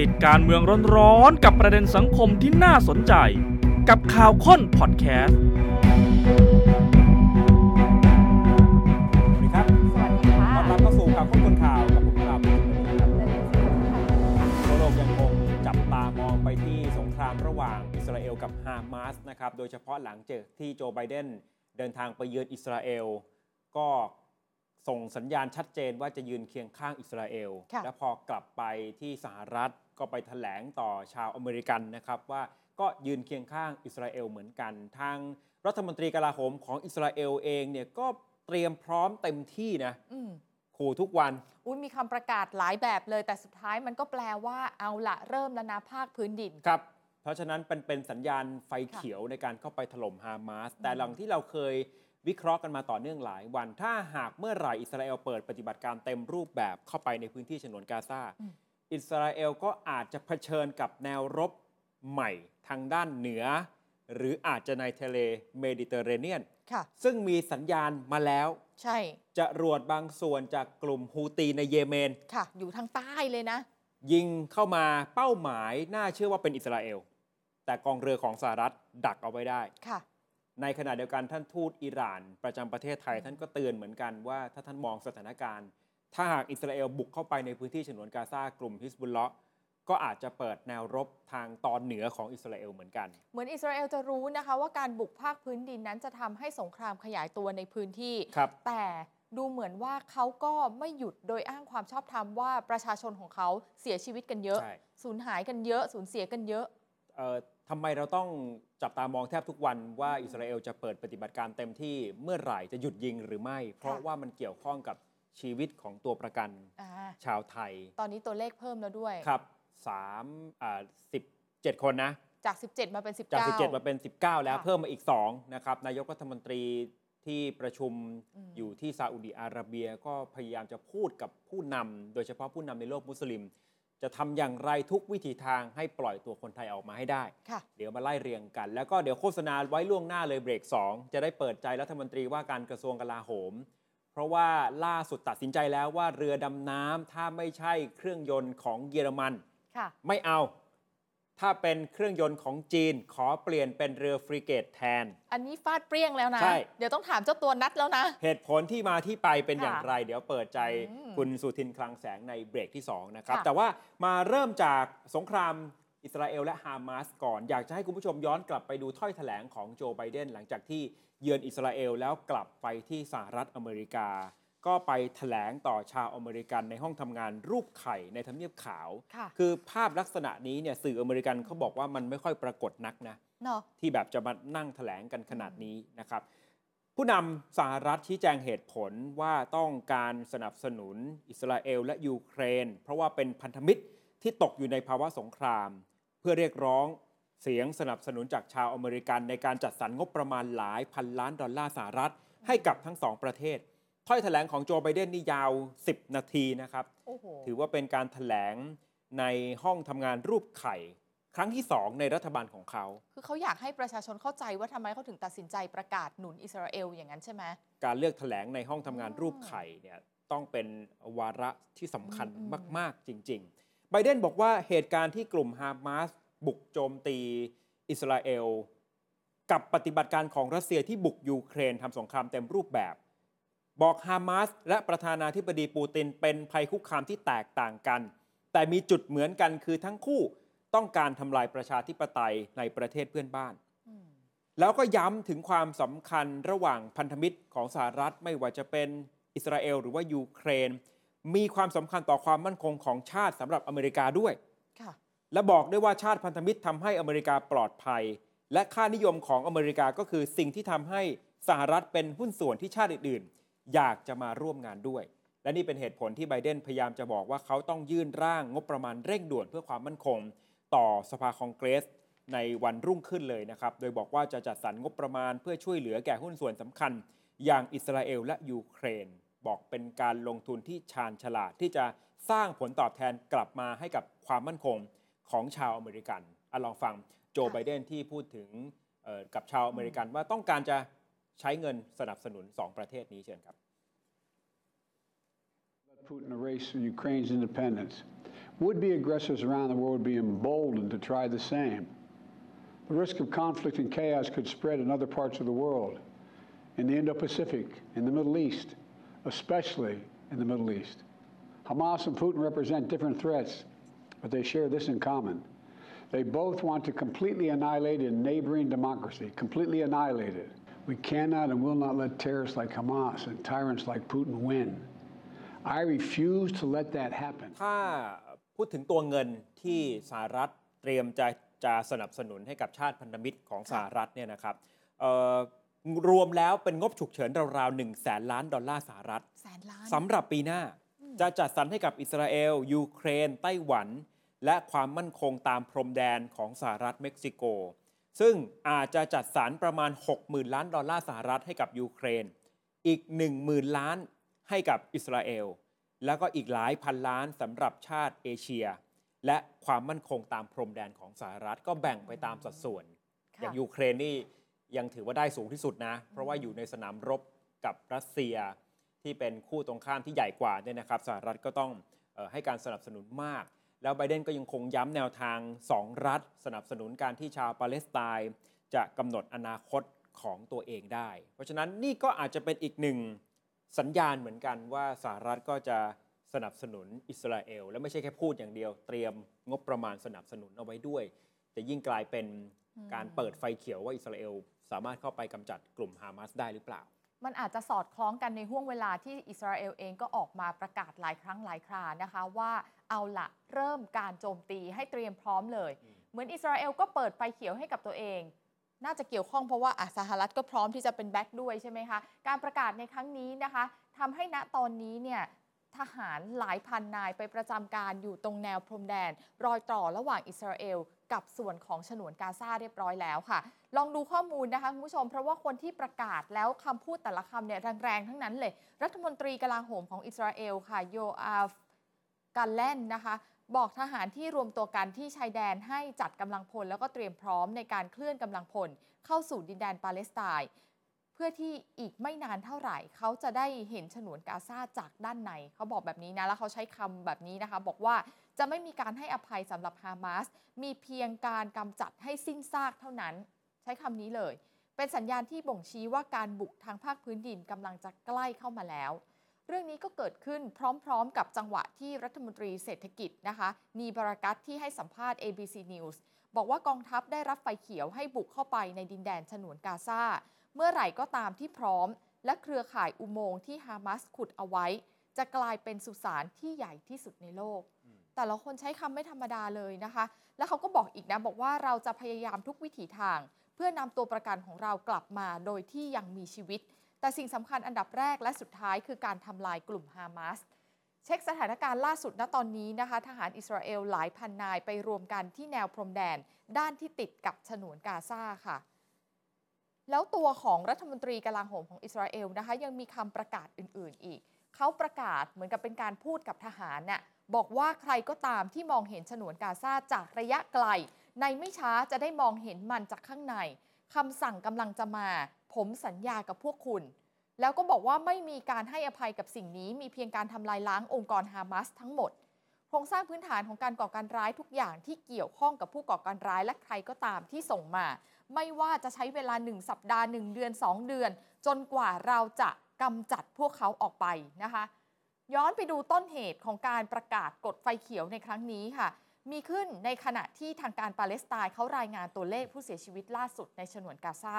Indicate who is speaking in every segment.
Speaker 1: ติดการเมืองร้อนๆกับประเด็นสังคมที่น่าสนใจ กับข่าวค้นพอดแคสต์
Speaker 2: สวัสดีครับ
Speaker 3: สวัสดีค่ะ
Speaker 2: ต้อนรับเข้าสู่ข่าวข้นคนข่าวกับผมปราบครับทั่วโลกยังคงจับตามองไปที่สงครามระหว่างอิสราเอลกับฮามาสนะครับ โดยเฉพาะหลังจากที่โจไบเดนเดินทางไปเยือนอิสราเอลก็ส่งสัญญาณชัดเจนว่าจะยืนเคียงข้างอิสราเอล
Speaker 3: ค่ะ
Speaker 2: และพอกลับไปที่สหรัฐ ก็ไปแถลงต่อชาวอเมริกันนะครับว่าก็ยืนเคียงข้างอิสราเอลเหมือนกัน ทางรัฐมนตรีกลาโหมของอิสราเอลเองเนี่ยก็เตรียมพร้อมเต็มที่นะ
Speaker 3: อืม
Speaker 2: ขู่ทุกวัน
Speaker 3: อุ้ยมีคำประกาศหลายแบบเลย แต่สุดท้ายมันก็แปลว่าเอาละเริ่มแล้วนะภาคพื้นดิน
Speaker 2: ครับเพราะฉะนั้นเป็นเป็นสัญญาณไฟเขียวในการเข้าไปถล่มฮามาส แต่หลังที่เราเคยวิเคราะห์กันมาต่อเนื่องหลายวัน ถ้าหากเมื่อไหร่อิสราเอลเปิดปฏิบัติการเต็มรูปแบบเข้าไปในพื้นที่ฉนวนกาซา
Speaker 3: อืม
Speaker 2: อิสราเอลก็อาจจะเผชิญกับแนวรบใหม่ทางด้านเหนือ หรืออาจจะในทะเลเมดิเตอร์เรเนียน
Speaker 3: ค่ะ
Speaker 2: ซึ่งมีสัญญาณมาแล้ว
Speaker 3: ใช่
Speaker 2: จะรวดบางส่วนจากกลุ่มฮูตีในเยเมน
Speaker 3: ค่ะ อยู่ทางใต้เลยนะ
Speaker 2: ยิงเข้ามาเป้าหมายน่าเชื่อว่าเป็นอิสราเอล แต่กองเรือของสหรัฐดักเอาไว้ได้
Speaker 3: ค่ะ
Speaker 2: ในขณะเดียวกันท่านทูตอิหร่าน ประจำประเทศไทยท่านก็เตือนเหมือนกันว่าถ้าท่านมองสถานการณ์ ถ้าหากอิสราเอลบุกเข้าไปในพื้นที่ฉนวนกาซากลุ่มฮิสบุลเลาะห์ก็อาจจะเปิดแนวรบทางตอนเหนือของอิสราเอลเหมือนกัน
Speaker 3: เหมือนอิสราเอลจะรู้นะคะว่าการบุกภาคพื้นดินนั้นจะทำให้สงครามขยายตัวในพื้นที่
Speaker 2: ครับ
Speaker 3: แต่ดูเหมือนว่าเขาก็ไม่หยุดโดยอ้างความชอบธรรมว่าประชาชนของเขาเสียชีวิตกันเยอะ
Speaker 2: ใช่
Speaker 3: สูญหายกันเยอะสูญเสียกันเยอะ
Speaker 2: เอ่อทำไมเราต้องจับตามองแทบทุกวันว่าอิสราเอลจะเปิดปฏิบัติการเต็มที่เมื่อไหร่จะหยุดยิงหรือไม่ เพราะว่ามันเกี่ยวข้องกับ ชีวิตของตัวประกัน
Speaker 3: อ่า
Speaker 2: ชาวไทย
Speaker 3: ตอนนี้ตัวเลขเพิ่มแล้วด้วย
Speaker 2: ครับสามอ่าสิบเจ็ดคนนะ
Speaker 3: จาก 17 มาเป็น 19
Speaker 2: จาก 17 มาเป็น 19 แล้ว
Speaker 3: ค่ะ
Speaker 2: เพิ่มมาอีก 2 นะครับ นายกรัฐมนตรีที่ประชุม
Speaker 3: อืม
Speaker 2: อยู่ที่ซาอุดีอาระเบียก็พยายามจะพูดกับผู้นำโดยเฉพาะผู้นำในโลกมุสลิม จะทำอย่างไรทุกวิถีทางให้ปล่อยตัวคนไทยออกมาให้ได้
Speaker 3: ค่ะ
Speaker 2: เดี๋ยวมาไล่เรียงกัน แล้วก็เดี๋ยวโฆษณาไว้ล่วงหน้าเลยเบรก 2 จะได้เปิดใจรัฐมนตรีว่าการกระทรวงกลาโหมเพ ราะว่าล่าสุดตัดสินใจแล้วว่าเรือดำน้ำถ้าไม่ใช่เครื่องยนต์ของเยอรมัน
Speaker 3: ค่ะ
Speaker 2: ไม่เอา ถ้าเป็นเครื่องยนต์ของจีนขอเปลี่ยนเป็นเรือฟริเกตแทน
Speaker 3: อันนี้ฟาดเปรี้ยงแล้วนะ
Speaker 2: ใช่
Speaker 3: เดี๋ยวต้องถามเจ้าตัวนัดแล้วนะ
Speaker 2: เหตุผลที่มาที่ไปเป็น
Speaker 3: ค่ะ
Speaker 2: อย่างไร เดี๋ยวเปิดใจ
Speaker 3: อืม
Speaker 2: คุณสุทินคลังแสงในเบรกที่ 2 นะครับ
Speaker 3: ค่ะ
Speaker 2: แต่ว่ามาเริ่มจากสงครามอิสราเอลและฮามาสก่อน อยากจะให้คุณผู้ชมย้อนกลับไปดูถ้อยแถลงของโจไบเดนหลังจากที่ เยือนอิสราเอลแล้วกลับไปที่สหรัฐอเมริกา ก็ไปแถลงต่อชาวอเมริกันในห้องทำงานรูปไข่ในทำเนียบขาว
Speaker 3: ค่ะ
Speaker 2: คือภาพลักษณะนี้เนี่ยสื่ออเมริกันเขาบอกว่ามันไม่ค่อยปรากฏนักนะ
Speaker 3: เนาะ
Speaker 2: ที่แบบจะมานั่งแถลงกันขนาดนี้นะครับผู้นำสหรัฐชี้แจงเหตุผลว่าต้องการสนับสนุนอิสราเอลและยูเครน เพราะว่าเป็นพันธมิตรที่ตกอยู่ในภาวะสงคราม เพื่อเรียกร้อง เสียงสนับสนุนจากชาวอเมริกันในการจัดสรรงบประมาณหลายพันล้านดอลลาร์สหรัฐ ให้กับทั้งสองประเทศ ถ้อยแถลงของโจไบเดนนี่ยาว 10 นาทีนะครับ
Speaker 3: โอ้โห
Speaker 2: ถือว่าเป็นการถแถลงในห้องทำงานรูปไข่ ครั้งที่สองในรัฐบาลของเขา
Speaker 3: คือเขาอยากให้ประชาชนเข้าใจว่าทำไมเขาถึงตัดสินใจประกาศหนุนอิสราเอลอย่างนั้นใช่ไหม
Speaker 2: การเลือกแถลงในห้องทำงานรูปไข่เนี่ยต้องเป็นวาระที่สำคัญ
Speaker 3: อืม
Speaker 2: มาก ๆ จริง ๆ ไบเดนบอกว่าเหตุการณ์ที่กลุ่มฮามาส บุกโจมตีอิสราเอล กับปฏิบัติการของรัสเซียที่บุกยูเครนทำสงครามเต็มรูปแบบ บอกฮามาสและประธานาธิบดีปูตินเป็นภัยคุกคามที่แตกต่างกัน แต่มีจุดเหมือนกันคือทั้งคู่ต้องการทำลายประชาธิปไตยในประเทศเพื่อนบ้าน แล้วก็ย้ำถึงความสำคัญระหว่างพันธมิตรของสหรัฐไม่ว่าจะเป็นอิสราเอลหรือว่ายูเครน มีความสำคัญต่อความมั่นคงของชาติสำหรับอเมริกาด้วย และบอกด้วยว่าชาติพันธมิตรทำให้อเมริกาปลอดภัย และค่านิยมของอเมริกาก็คือสิ่งที่ทำให้สหรัฐเป็นหุ้นส่วนที่ชาติอื่นๆ อยากจะมาร่วมงานด้วย และนี่เป็นเหตุผลที่ไบเดนพยายามจะบอกว่าเขาต้องยื่นร่างงบประมาณเร่งด่วนเพื่อความมั่นคง ต่อสภาคองเกรสในวันรุ่งขึ้นเลยนะครับ โดยบอกว่าจะจัดสรรงบประมาณเพื่อช่วยเหลือแก่หุ้นส่วนสำคัญ อย่างอิสราเอลและยูเครน บอกเป็นการลงทุนที่ชาญฉลาดที่จะสร้างผลตอบแทนกลับมาให้กับความมั่นคง ของชาวอเมริกันอะลองฟังโจ
Speaker 3: ค่ะ
Speaker 2: ไบเดนที่พูดถึงเอ่อกับชาวอเมริกันว่าต้องการจะใช้เงินสนับสนุน 2 ประเทศนี้เชิญครับ
Speaker 4: Putin erase Ukraine's independence. Would be aggressors around the world would be emboldened to try the same. The risk of conflict and chaos could spread in other parts of the world, in the Indo Pacific, in the Middle East, especially in the Middle East. Hamas and Putin represent different threats, but they share this in common. They both want to completely annihilate a neighboring democracy, completely annihilate it. We cannot and will not let terrorists like Hamas and tyrants like Putin win. I refuse to let that happen.
Speaker 2: ถ้าพูดถึงตัวเงินที่สหรัฐเตรียมจะจะสนับสนุนให้กับชาติพันธมิตรของสหรัฐเนี่ยนะครับเอ่อรวมแล้วเป็นงบฉุกเฉินราวๆ1แสนล้านดอลลาร์สหรัฐ
Speaker 3: แสนล้าน
Speaker 2: สำหรับปีหน้า จะจัดสรรให้กับอิสราเอล ยูเครน ไต้หวัน และความมั่นคงตามพรมแดนของสหรัฐเม็กซิโก ซึ่งอาจจะจัดสรรประมาณ 60,000 ล้านดอลลาร์สหรัฐให้กับยูเครน อีก 10,000 ล้านให้กับอิสราเอล แล้วก็อีกหลายพันล้านสำหรับชาติเอเชีย และความมั่นคงตามพรมแดนของสหรัฐก็แบ่งไปตามสัดส่วน
Speaker 3: ค่ะ
Speaker 2: อย่างยูเครนนี่ยังถือว่าได้สูงที่สุดนะ เพราะว่าอยู่ในสนามรบกับรัสเซีย ที่เป็นคู่ตรงข้ามที่ใหญ่กว่าเนี่ยนะครับสหรัฐก็ต้องออให้การสนับสนุนมาก แล้วไบเดนก็ยังคงย้ำแนวทาง 2 รัฐ สนับสนุนการที่ชาวปาเลสไตน์จะกำหนดอนาคตของตัวเองได้ เพราะฉะนั้นนี่ก็อาจจะเป็นอีกหนึ่งสัญญาณเหมือนกันว่าสหรัฐก็จะสนับสนุนอิสราเอล และไม่ใช่แค่พูดอย่างเดียว เตรียมงบประมาณสนับสนุนเอาไว้ด้วย จะยิ่งกลายเป็นการเปิดไฟเขียวว่าอิสราเอลสามารถเข้าไปกำจัดกลุ่มฮามาสได้หรือเปล่า
Speaker 3: มันอาจจะสอดคล้องกันในห่วงเวลาที่อิสราเอลเองก็ออกมาประกาศหลายครั้งหลายครานะคะว่าเอาละเริ่มการโจมตีให้เตรียมพร้อมเลย เหมือนอิสราเอลก็เปิดไฟเขียวให้กับตัวเอง น่าจะเกี่ยวข้องเพราะว่าอะสหรัฐก็พร้อมที่จะเป็นแบ็คด้วยใช่ไหมคะ การประกาศในครั้งนี้นะคะทำให้ณตอนนี้เนี่ยทหารหลายพันนายไปประจำการอยู่ตรงแนวพรมแดน รอยต่อระหว่างอิสราเอล กับส่วนของฉนวนกาซาเรียบร้อยแล้วค่ะ ลองดูข้อมูลนะคะคุณผู้ชม เพราะว่าคนที่ประกาศแล้วคำพูดแต่ละคำเนี่ยแรงๆ ทั้งนั้นเลย รัฐมนตรีกลาโหมของอิสราเอลค่ะโยอาฟกันแลนนะคะบอกทหารที่รวมตัวกันที่ชายแดนให้จัดกำลังพล แล้วก็เตรียมพร้อมในการเคลื่อนกำลังพล เข้าสู่ดินแดนปาเลสไตน์เพื่อที่อีกไม่นานเท่าไหร่ เขาจะได้เห็นฉนวนกาซาจากด้านในเขาบอกแบบนี้นะ แล้วเขาใช้คำแบบนี้นะคะ บอกว่า จะไม่มีการให้อภัยสำหรับฮามาสมีเพียงการกำจัดให้สิ้นซากเท่านั้น ใช้คำนี้เลย เป็นสัญญาณที่บ่งชี้ว่าการบุกทางภาคพื้นดินกำลังจะใกล้เข้ามาแล้ว เรื่องนี้ก็เกิดขึ้นพร้อมๆ กับจังหวะที่รัฐมนตรีเศรษฐกิจนะคะ นีบรากัตที่ให้สัมภาษณ์ ABC News บอกว่ากองทัพได้รับไฟเขียวให้บุกเข้าไปในดินแดนฉนวนกาซาเมื่อไหร่ก็ตามที่พร้อม และเครือข่ายอุโมงค์ที่ฮามาสขุดเอาไว้ จะกลายเป็นสุสานที่ใหญ่ที่สุดในโลก แต่ละคนใช้คำไม่ธรรมดาเลยนะคะ แล้วเขาก็บอกอีกนะ บอกว่าเราจะพยายามทุกวิถีทาง เพื่อนำตัวประกันของเรากลับมาโดยที่ยังมีชีวิต แต่สิ่งสำคัญอันดับแรกและสุดท้ายคือการทำลายกลุ่มฮามาสเช็คสถานการณ์ล่าสุดณตอนนี้นะคะ ทหารอิสราเอลหลายพันนายไปรวมกันที่แนวพรมแดน ด้านที่ติดกับฉนวนกาซาค่ะ แล้วตัวของรัฐมนตรีกลาโหมของอิสราเอลนะคะ ยังมีคำประกาศอื่น ๆ อีก เขาประกาศเหมือนกับเป็นการพูดกับทหารน่ะ บอกว่าใครก็ตามที่มองเห็นฉนวนกาซาจากระยะไกล ในไม่ช้าจะได้มองเห็นมันจากข้างในคำสั่งกำลังจะมา ผมสัญญากับพวกคุณ แล้วก็บอกว่าไม่มีการให้อภัยกับสิ่งนี้ มีเพียงการทำลายล้างองค์กรฮามาสทั้งหมดโครงสร้างพื้นฐานของการก่อการร้ายทุกอย่างที่เกี่ยวข้องกับผู้ก่อการร้ายและใครก็ตามที่ส่งมา ไม่ว่าจะใช้เวลา 1 สัปดาห์ 1 เดือน 2 เดือน จนกว่าเราจะกำจัดพวกเขาออกไปนะคะ ย้อนไปดูต้นเหตุของการประกาศกฎไฟเขียวในครั้งนี้ค่ะ มีขึ้นในขณะที่ทางการปาเลสไตน์เขารายงานตัวเลขผู้เสียชีวิตล่าสุดในฉนวนกาซา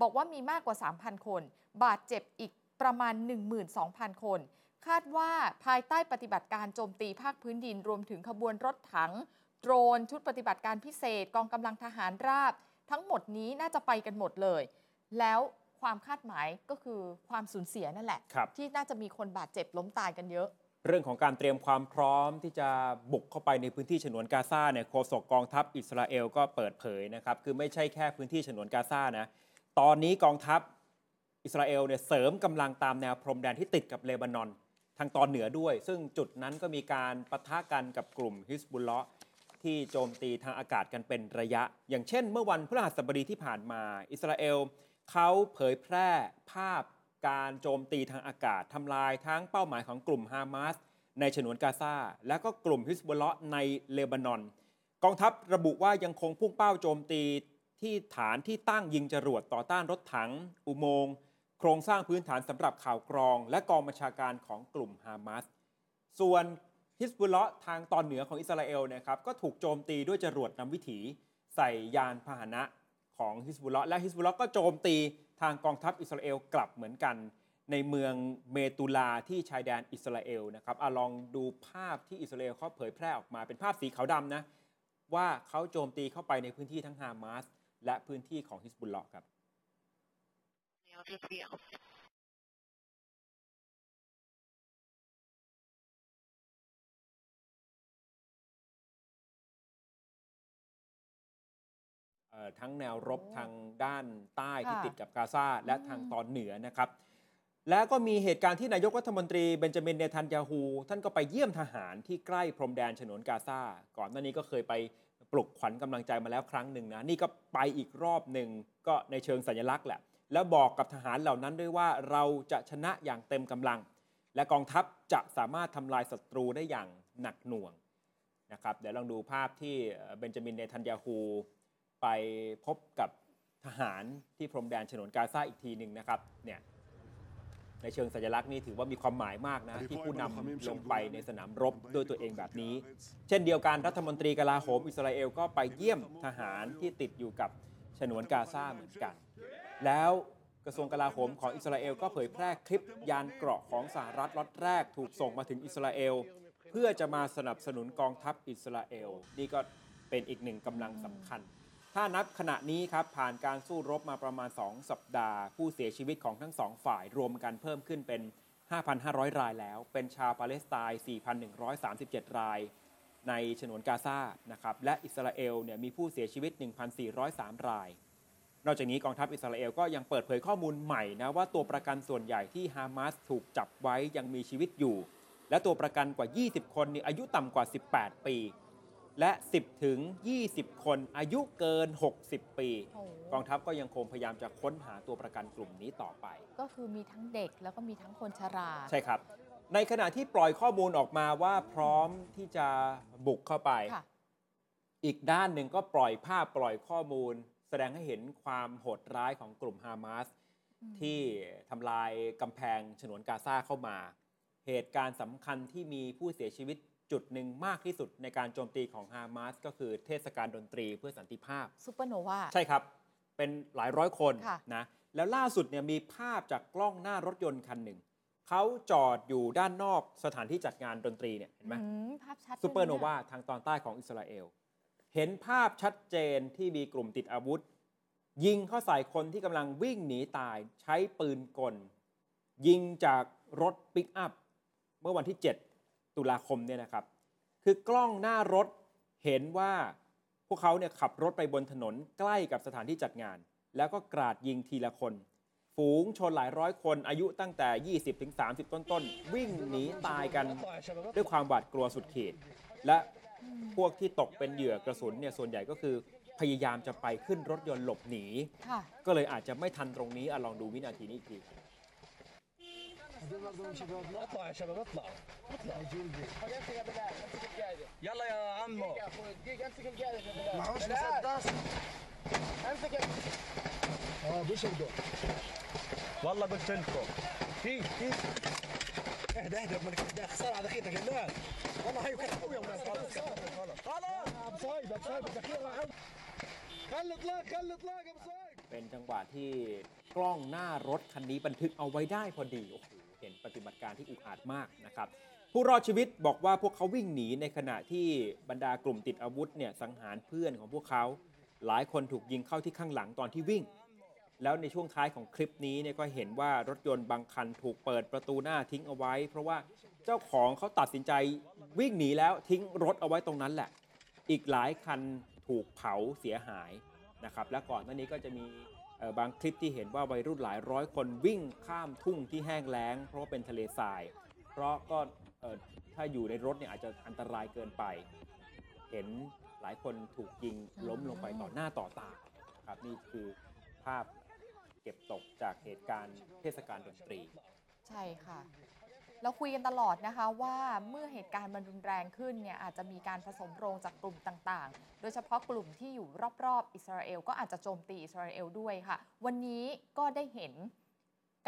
Speaker 3: บอกว่ามีมากกว่า 3,000 คน บาดเจ็บอีกประมาณ 12,000 คน คาดว่าภายใต้ปฏิบัติการโจมตีภาคพื้นดินรวมถึงขบวนรถถัง โดรนชุดปฏิบัติการพิเศษกองกำลังทหารราบ ทั้งหมดนี้น่าจะไปกันหมดเลย แล้ว ความคาดหมายก็คือความสูญเสียนั่นแหละ
Speaker 2: ครับ
Speaker 3: ที่น่าจะมีคนบาดเจ็บล้มตายกันเยอะ
Speaker 2: เรื่องของการเตรียมความพร้อมที่จะบุกเข้าไปในพื้นที่ฉนวนกาซาเนี่ยโฆษกกองทัพอิสราเอลก็เปิดเผยนะครับ คือไม่ใช่แค่พื้นที่ฉนวนกาซานะ ตอนนี้กองทัพอิสราเอลเนี่ยเสริมกำลังตามแนวพรมแดนที่ติดกับเลบานอน ทางตอนเหนือด้วย ซึ่งจุดนั้นก็มีการปะทะกันกับกลุ่มฮิสบุลเลาะห์ที่โจมตีทางอากาศกันเป็นระยะ อย่างเช่น เมื่อวันพฤหัสบดีที่ผ่านมาอิสราเอล เขาเผยแพร่ภาพการโจมตีทางอากาศทำลายทั้งเป้าหมายของกลุ่มฮามาสในฉนวนกาซาและก็กลุ่มฮิสบุลเลาะในเลบานอน กองทัพระบุว่ายังคงพุ่งเป้าโจมตีที่ฐานที่ตั้งยิงจรวดต่อต้านรถถัง อุโมงค์โครงสร้างพื้นฐานสำหรับข่าวกรอง และกองบัญชาการของกลุ่มฮามาสส่วนฮิสบุลเลาะทางตอนเหนือของอิสราเอลนะครับก็ถูกโจมตีด้วยจรวดนำวิถี ใส่ยานพาหนะ ของฮิสบุลละห์และฮิสบุลละห์ก็โจมตีทางกองทัพอิสราเอลกลับเหมือนกันในเมืองเมตุลาที่ชายแดนอิสราเอลนะครับอลองดูภาพที่อิสราเอลเขาเผยแพร่ออกมาเป็นภาพสีขาวดำนะ ว่าเขาโจมตีเข้าไปในพื้นที่ทั้งฮามาสและพื้นที่ของฮิสบุลละห์ครับ ทั้งแนวรบ
Speaker 3: โอ้
Speaker 2: ทางด้านใต้ที่
Speaker 3: ค่ะ
Speaker 2: ติดกับกาซาและ
Speaker 3: อืม
Speaker 2: ทางตอนเหนือนะครับ แล้วก็มีเหตุการณ์ที่นายกรัฐมนตรีเบนจามินเนทันยาฮู ท่านก็ไปเยี่ยมทหารที่ใกล้พรมแดนฉนวนกาซาก่อนหน้านี้ก็เคยไปปลุกขวัญกำลังใจมาแล้วครั้งหนึ่งนะนี่ก็ไปอีกรอบหนึ่งก็ในเชิงสัญลักษณ์แหละ แล้วบอกกับทหารเหล่านั้นด้วยว่าเราจะชนะอย่างเต็มกำลัง และกองทัพจะสามารถทำลายศัตรูได้อย่างหนักหน่วงนะครับเดี๋ยวลองดูภาพที่เบนจามินเนทันยาฮู ไปพบกับทหารที่พรมแดนฉนวนกาซาอีกทีหนึ่งนะครับเนี่ยในเชิงสัญลักษณ์นี่ถือว่ามีความหมายมากนะ ที่ผู้นำลงไปในสนามรบด้วยตัวเองแบบนี้ เช่นเดียวกันรัฐมนตรีกลาโหมอิสราเอลก็ไปเยี่ยมทหารที่ติดอยู่กับฉนวนกาซาเหมือนกัน แล้วกระทรวงกลาโหมของอิสราเอลก็เผยแพร่คลิปยานเกราะของสหรัฐล็อตแรกถูกส่งมาถึงอิสราเอล เพื่อจะมาสนับสนุนกองทัพอิสราเอลนี่ก็เป็นอีกหนึ่งกำลังสำคัญ ถ้านับขณะนี้ครับผ่านการสู้รบมาประมาณ 2 สัปดาห์ ผู้เสียชีวิตของทั้งสองฝ่ายรวมกันเพิ่มขึ้นเป็น 5,500 รายแล้ว เป็นชาวปาเลสไตน์ 4,137 ราย ในฉนวนกาซานะครับและอิสราเอลเนี่ยมีผู้เสียชีวิต 1,403 ราย นอกจากนี้กองทัพอิสราเอลก็ยังเปิดเผยข้อมูลใหม่นะว่าตัวประกันส่วนใหญ่ที่ฮามาสถูกจับไว้ยังมีชีวิตอยู่ และตัวประกันกว่า 20 คนนี่อายุต่ำกว่า 18 ปี และ 10 ถึง 20 คนอายุเกิน 60 ปี
Speaker 3: โอ้
Speaker 2: กองทัพก็ยังคงพยายามจะค้นหาตัวประกันกลุ่มนี้ต่อไป
Speaker 3: ก็คือมีทั้งเด็กแล้วก็มีทั้งคนชรา
Speaker 2: ใช่ครับ ในขณะที่ปล่อยข้อมูลออกมาว่าพร้อมที่จะบุกเข้าไป
Speaker 3: ค่ะ
Speaker 2: อีกด้านหนึ่งก็ปล่อยภาพปล่อยข้อมูล แสดงให้เห็นความโหดร้ายของกลุ่มฮามาส
Speaker 3: อืม
Speaker 2: ที่ทำลายกำแพงฉนวนกาซาเข้ามา เหตุการณ์สำคัญที่มีผู้เสียชีวิต จุดหนึ่งมากที่สุดในการโจมตีของฮามาสก็คือเทศกาลดนตรีเพื่อสันติภาพ
Speaker 3: ซูเปอร์โนวา
Speaker 2: ใช่ครับ เป็นหลายร้อยคน
Speaker 3: ค่ะ
Speaker 2: นะแล้วล่าสุดเนี่ยมีภาพจากกล้องหน้ารถยนต์คันหนึ่งเขาจอดอยู่ด้านนอกสถานที่จัดงานดนตรีเนี่ยเห็นไหม
Speaker 3: อืมภาพชัด
Speaker 2: ซูเปอร์โน
Speaker 3: ลยะ
Speaker 2: วาทางตอนใต้ของอิสราเอล เห็นภาพชัดเจนที่มีกลุ่มติดอาวุธ ยิงเข้าใส่คนที่กำลังวิ่งหนีตายใช้ปืนกล ยิงจากรถปิกอัพ เมื่อวันที่ 7 ตุลาคมเนี่ยนะครับ คือกล้องหน้ารถเห็นว่าพวกเขาเนี่ยขับรถไปบนถนนใกล้กับสถานที่จัดงาน แล้วก็กราดยิงทีละคน ฝูงชนหลายร้อยคนอายุตั้งแต่ 20-30ต้นๆ วิ่งหนีตายกันด้วยความหวาดกลัวสุดขีด และพวกที่ตกเป็นเหยื่อกระสุนเนี่ยส่วนใหญ่ก็คือพยายามจะไปขึ้นรถยนต์หลบหนี
Speaker 3: ค่ะ
Speaker 2: ก็เลยอาจจะไม่ทันตรงนี้อะลองดูวินาทีนี้อีกที
Speaker 5: اطلع يا شباب اطلع اطلع يلا يا عمو معهوش مسدس امسك اه بيشردوا والله قلت لكم كيف كيف اهدى اهدى مالك اهدى خساره على دخيلتك الناس والله هي كانت قويه وناس خلاص خلاص ابو صايب ابو صايب الدخيله خلي اطلاق خلي اطلاق ابو صايب
Speaker 2: เป็นจังหวะที่กล้องหน้ารถคันนี้บันทึกเอาไว้ได้พอดีโอ้โห เห็นปฏิบัติการที่อุกอาจมากนะครับผู้รอดชีวิตบอกว่าพวกเขาวิ่งหนีในขณะที่บรรดากลุ่มติดอาวุธเนี่ยสังหารเพื่อนของพวกเขา หลายคนถูกยิงเข้าที่ข้างหลังตอนที่วิ่ง แล้วในช่วงท้ายของคลิปนี้เนี่ยก็เห็นว่ารถยนต์บางคันถูกเปิดประตูหน้าทิ้งเอาไว้ เพราะว่าเจ้าของเขาตัดสินใจวิ่งหนีแล้วทิ้งรถเอาไว้ตรงนั้นแหละ อีกหลายคันถูกเผาเสียหายนะครับและก่อนหน้านี้ก็จะมี บางคลิปที่เห็นว่าวัยรุ่นหลายร้อยคนวิ่งข้ามทุ่งที่แห้งแล้ง เพราะว่าเป็นทะเลทราย เพราะก็ถ้าอยู่ในรถเนี่ยอาจจะอันตรายเกินไป เห็นหลายคนถูกยิงล้มลงไปต่อหน้าต่อตาครับนี่คือภาพเก็บตกจากเหตุการณ์เทศกาลดนตรี
Speaker 3: ใช่ค่ะ เราคุยกันตลอดนะคะว่าเมื่อเหตุการณ์มันรุนแรงขึ้นเนี่ยอาจจะมีการผสมโรงจากกลุ่มต่างๆ โดยเฉพาะกลุ่มที่อยู่รอบๆ อิสราเอลก็อาจจะโจมตีอิสราเอลด้วยค่ะ วันนี้ก็ได้เห็น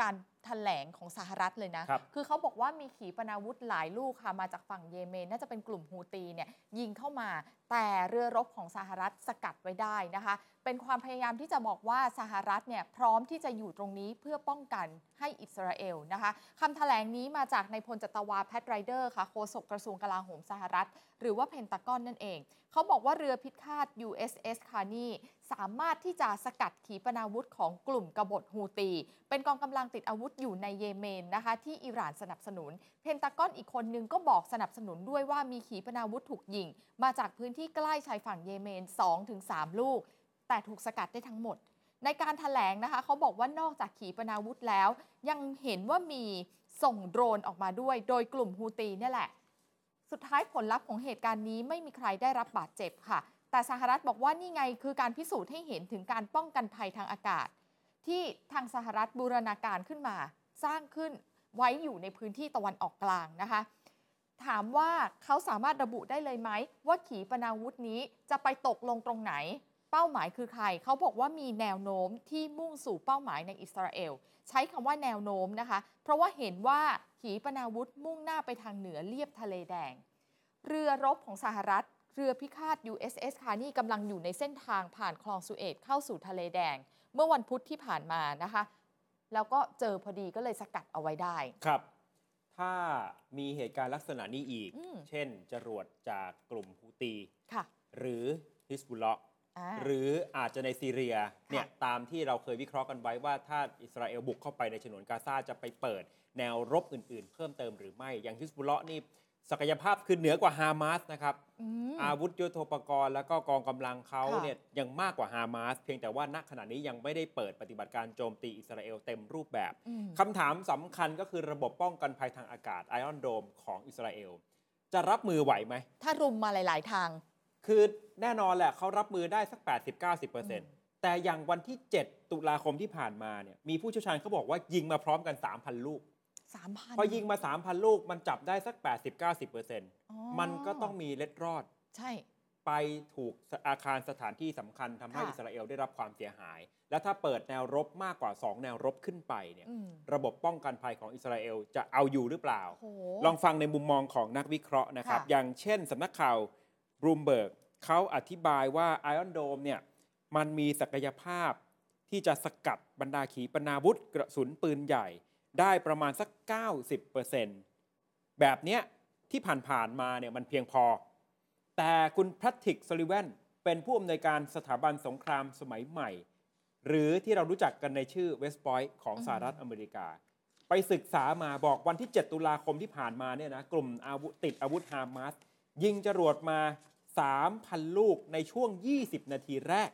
Speaker 3: การ แถลงของสหรัฐเลยนะ
Speaker 2: ครับ
Speaker 3: คือเขาบอกว่ามีขีปนาวุธหลายลูกค่ะมาจากฝั่งเยเมน น่าจะเป็นกลุ่มฮูตีเนี่ยยิงเข้ามา แต่เรือรบของสหรัฐสกัดไว้ได้นะคะ เป็นความพยายามที่จะบอกว่าสหรัฐเนี่ยพร้อมที่จะอยู่ตรงนี้เพื่อป้องกันให้อิสราเอลนะคะคำแถลงนี้มาจากนายพลจัตวาแพทไรเดอร์ค่ะโฆษกกระทรวงกลาโหมสหรัฐ หรือว่าเพนตากอนนั่นเอง เขาบอกว่าเรือพิฆาต USS Carney สามารถที่จะสกัดขีปนาวุธของกลุ่มกบฏฮูตี เป็นกองกำลังติดอาวุธอยู่ในเยเมนนะคะ ที่อิหร่านสนับสนุน เพนตากอนอีกคนนึงก็บอกสนับสนุนด้วยว่ามีขีปนาวุธถูกยิง มาจากพื้นที่ใกล้ชายฝั่งเยเมน 2-3 ลูก แต่ถูกสกัดได้ทั้งหมด ในการถแถลงนะคะเขาบอกว่านอกจากขีปนาวุธแล้ว ยังเห็นว่ามีส่งโดรนออกมาด้วย โดยกลุ่มฮูตีนี่แหละ สุดท้ายผลลัพธ์ของเหตุการณ์นี้ไม่มีใครได้รับบาดเจ็บค่ะ แต่สหรัฐบอกว่านี่ไงคือการพิสูจน์ให้เห็นถึงการป้องกันภัยทางอากาศ ที่ทางสหรัฐบูรณาการขึ้นมา สร้างขึ้นไว้อยู่ในพื้นที่ตะวันออกกลางนะคะ ถามว่าเขาสามารถระบุได้เลยไหม ว่าขีปนาวุธนี้จะไปตกลงตรงไหน เป้าหมายคือใคร เขาบอกว่ามีแนวโน้มที่มุ่งสู่เป้าหมายในอิสราเอล ใช้คำว่าแนวโน้มนะคะ เพราะว่าเห็นว่าขีปนาวุธมุ่งหน้าไปทางเหนือเลียบทะเลแดง เรือรบของสหรัฐ เรือพิฆาต USS คานี่กำลังอยู่ในเส้นทางผ่านคลองสุเอตเข้าสู่ทะเลแดง เมื่อวันพุธที่ผ่านมานะคะ แล้วก็เจอพอดีก็เลยสกัดเอาไว้ได้
Speaker 2: ครับ ถ้ามีเหตุการณ์ลักษณะนี้อีก
Speaker 3: อืม
Speaker 2: เช่น จรวดจากกลุ่มฮูตี
Speaker 3: ค่ะ
Speaker 2: หรือฮิสบุลเลาะห์
Speaker 3: อ่า
Speaker 2: หรืออาจจะในซีเรียเนี่ยตามที่เราเคยวิเคราะห์กันไว้ว่าถ้าอิสราเอลบุกเข้าไปในฉนวนกาซาจะไปเปิดแนวรบอื่น ๆ เพิ่มเติมหรือไม่อย่างฮิสบุลเลาะห์นี่ ศักยภาพคือเหนือกว่าฮามาสนะครับ
Speaker 3: อืม
Speaker 2: อาวุธยุทโธปกรณ์ แล้วก็กองกำลังเขา
Speaker 3: ค่ะ
Speaker 2: เนี่ยยังมากกว่าฮามาสเพียงแต่ว่าณขณะนี้ยังไม่ได้เปิดปฏิบัติการโจมตีอิสราเอลเต็มรูปแบบ
Speaker 3: อืม
Speaker 2: คำถามสำคัญก็คือระบบป้องกันภัยทางอากาศไอออนโดมของอิสราเอลจะรับมือไหวไหม
Speaker 3: ถ้ารุมมาหลาย ๆ ทาง
Speaker 2: คือแน่นอนแหละเขารับมือได้สัก 80-90%แต่อย่างวันที่ 7 ตุลาคมที่ผ่านมาเนี่ยมีผู้เชี่ยวชาญเขาบอกว่ายิงมาพร้อมกัน 3,000 ลูก
Speaker 3: 3,000
Speaker 2: พอยิงมา 3,000 ลูกมันจับได้สัก 80-90%มันก็ต้องมีเล็ดรอด
Speaker 3: ใช่
Speaker 2: ไปถูกอาคารสถานที่สำคัญทำให้
Speaker 3: ค่ะ
Speaker 2: อิสราเอลได้รับความเสียหาย แล้วถ้าเปิดแนวรบมากกว่า 2 แนวรบขึ้นไปเนี่ย
Speaker 3: อืม
Speaker 2: ระบบป้องกันภัยของอิสราเอลจะเอาอยู่หรือเปล่า
Speaker 3: โอ้โห
Speaker 2: ลองฟังในมุมมองของนักวิเคราะห์นะครับ
Speaker 3: ค่ะ
Speaker 2: อย่างเช่นสำนักข่าวบลูมเบิร์กเขาอธิบายว่า Iron Dome เนี่ยมันมีศักยภาพที่จะสกัดบรรดาขีปนาวุธกระสุนปืนใหญ่ ได้ประมาณสัก 90%แบบเนี้ยที่ผ่านๆมาเนี่ยมันเพียงพอ แต่คุณแพทริกซัลลิแวนเป็นผู้อำนวยการสถาบันสงครามสมัยใหม่ หรือที่เรารู้จักกันในชื่อเวสต์ o อย t ์ของสหรัฐอเมริกา ไปศึกษามาบอกวันที่ 7 ตุลาคมที่ผ่านมาเนี่ยนะกลุ่มอาวุธติดอาวุธฮามาสยิงจรวดมา 3,000 ลูกในช่วง 20 นาทีแรก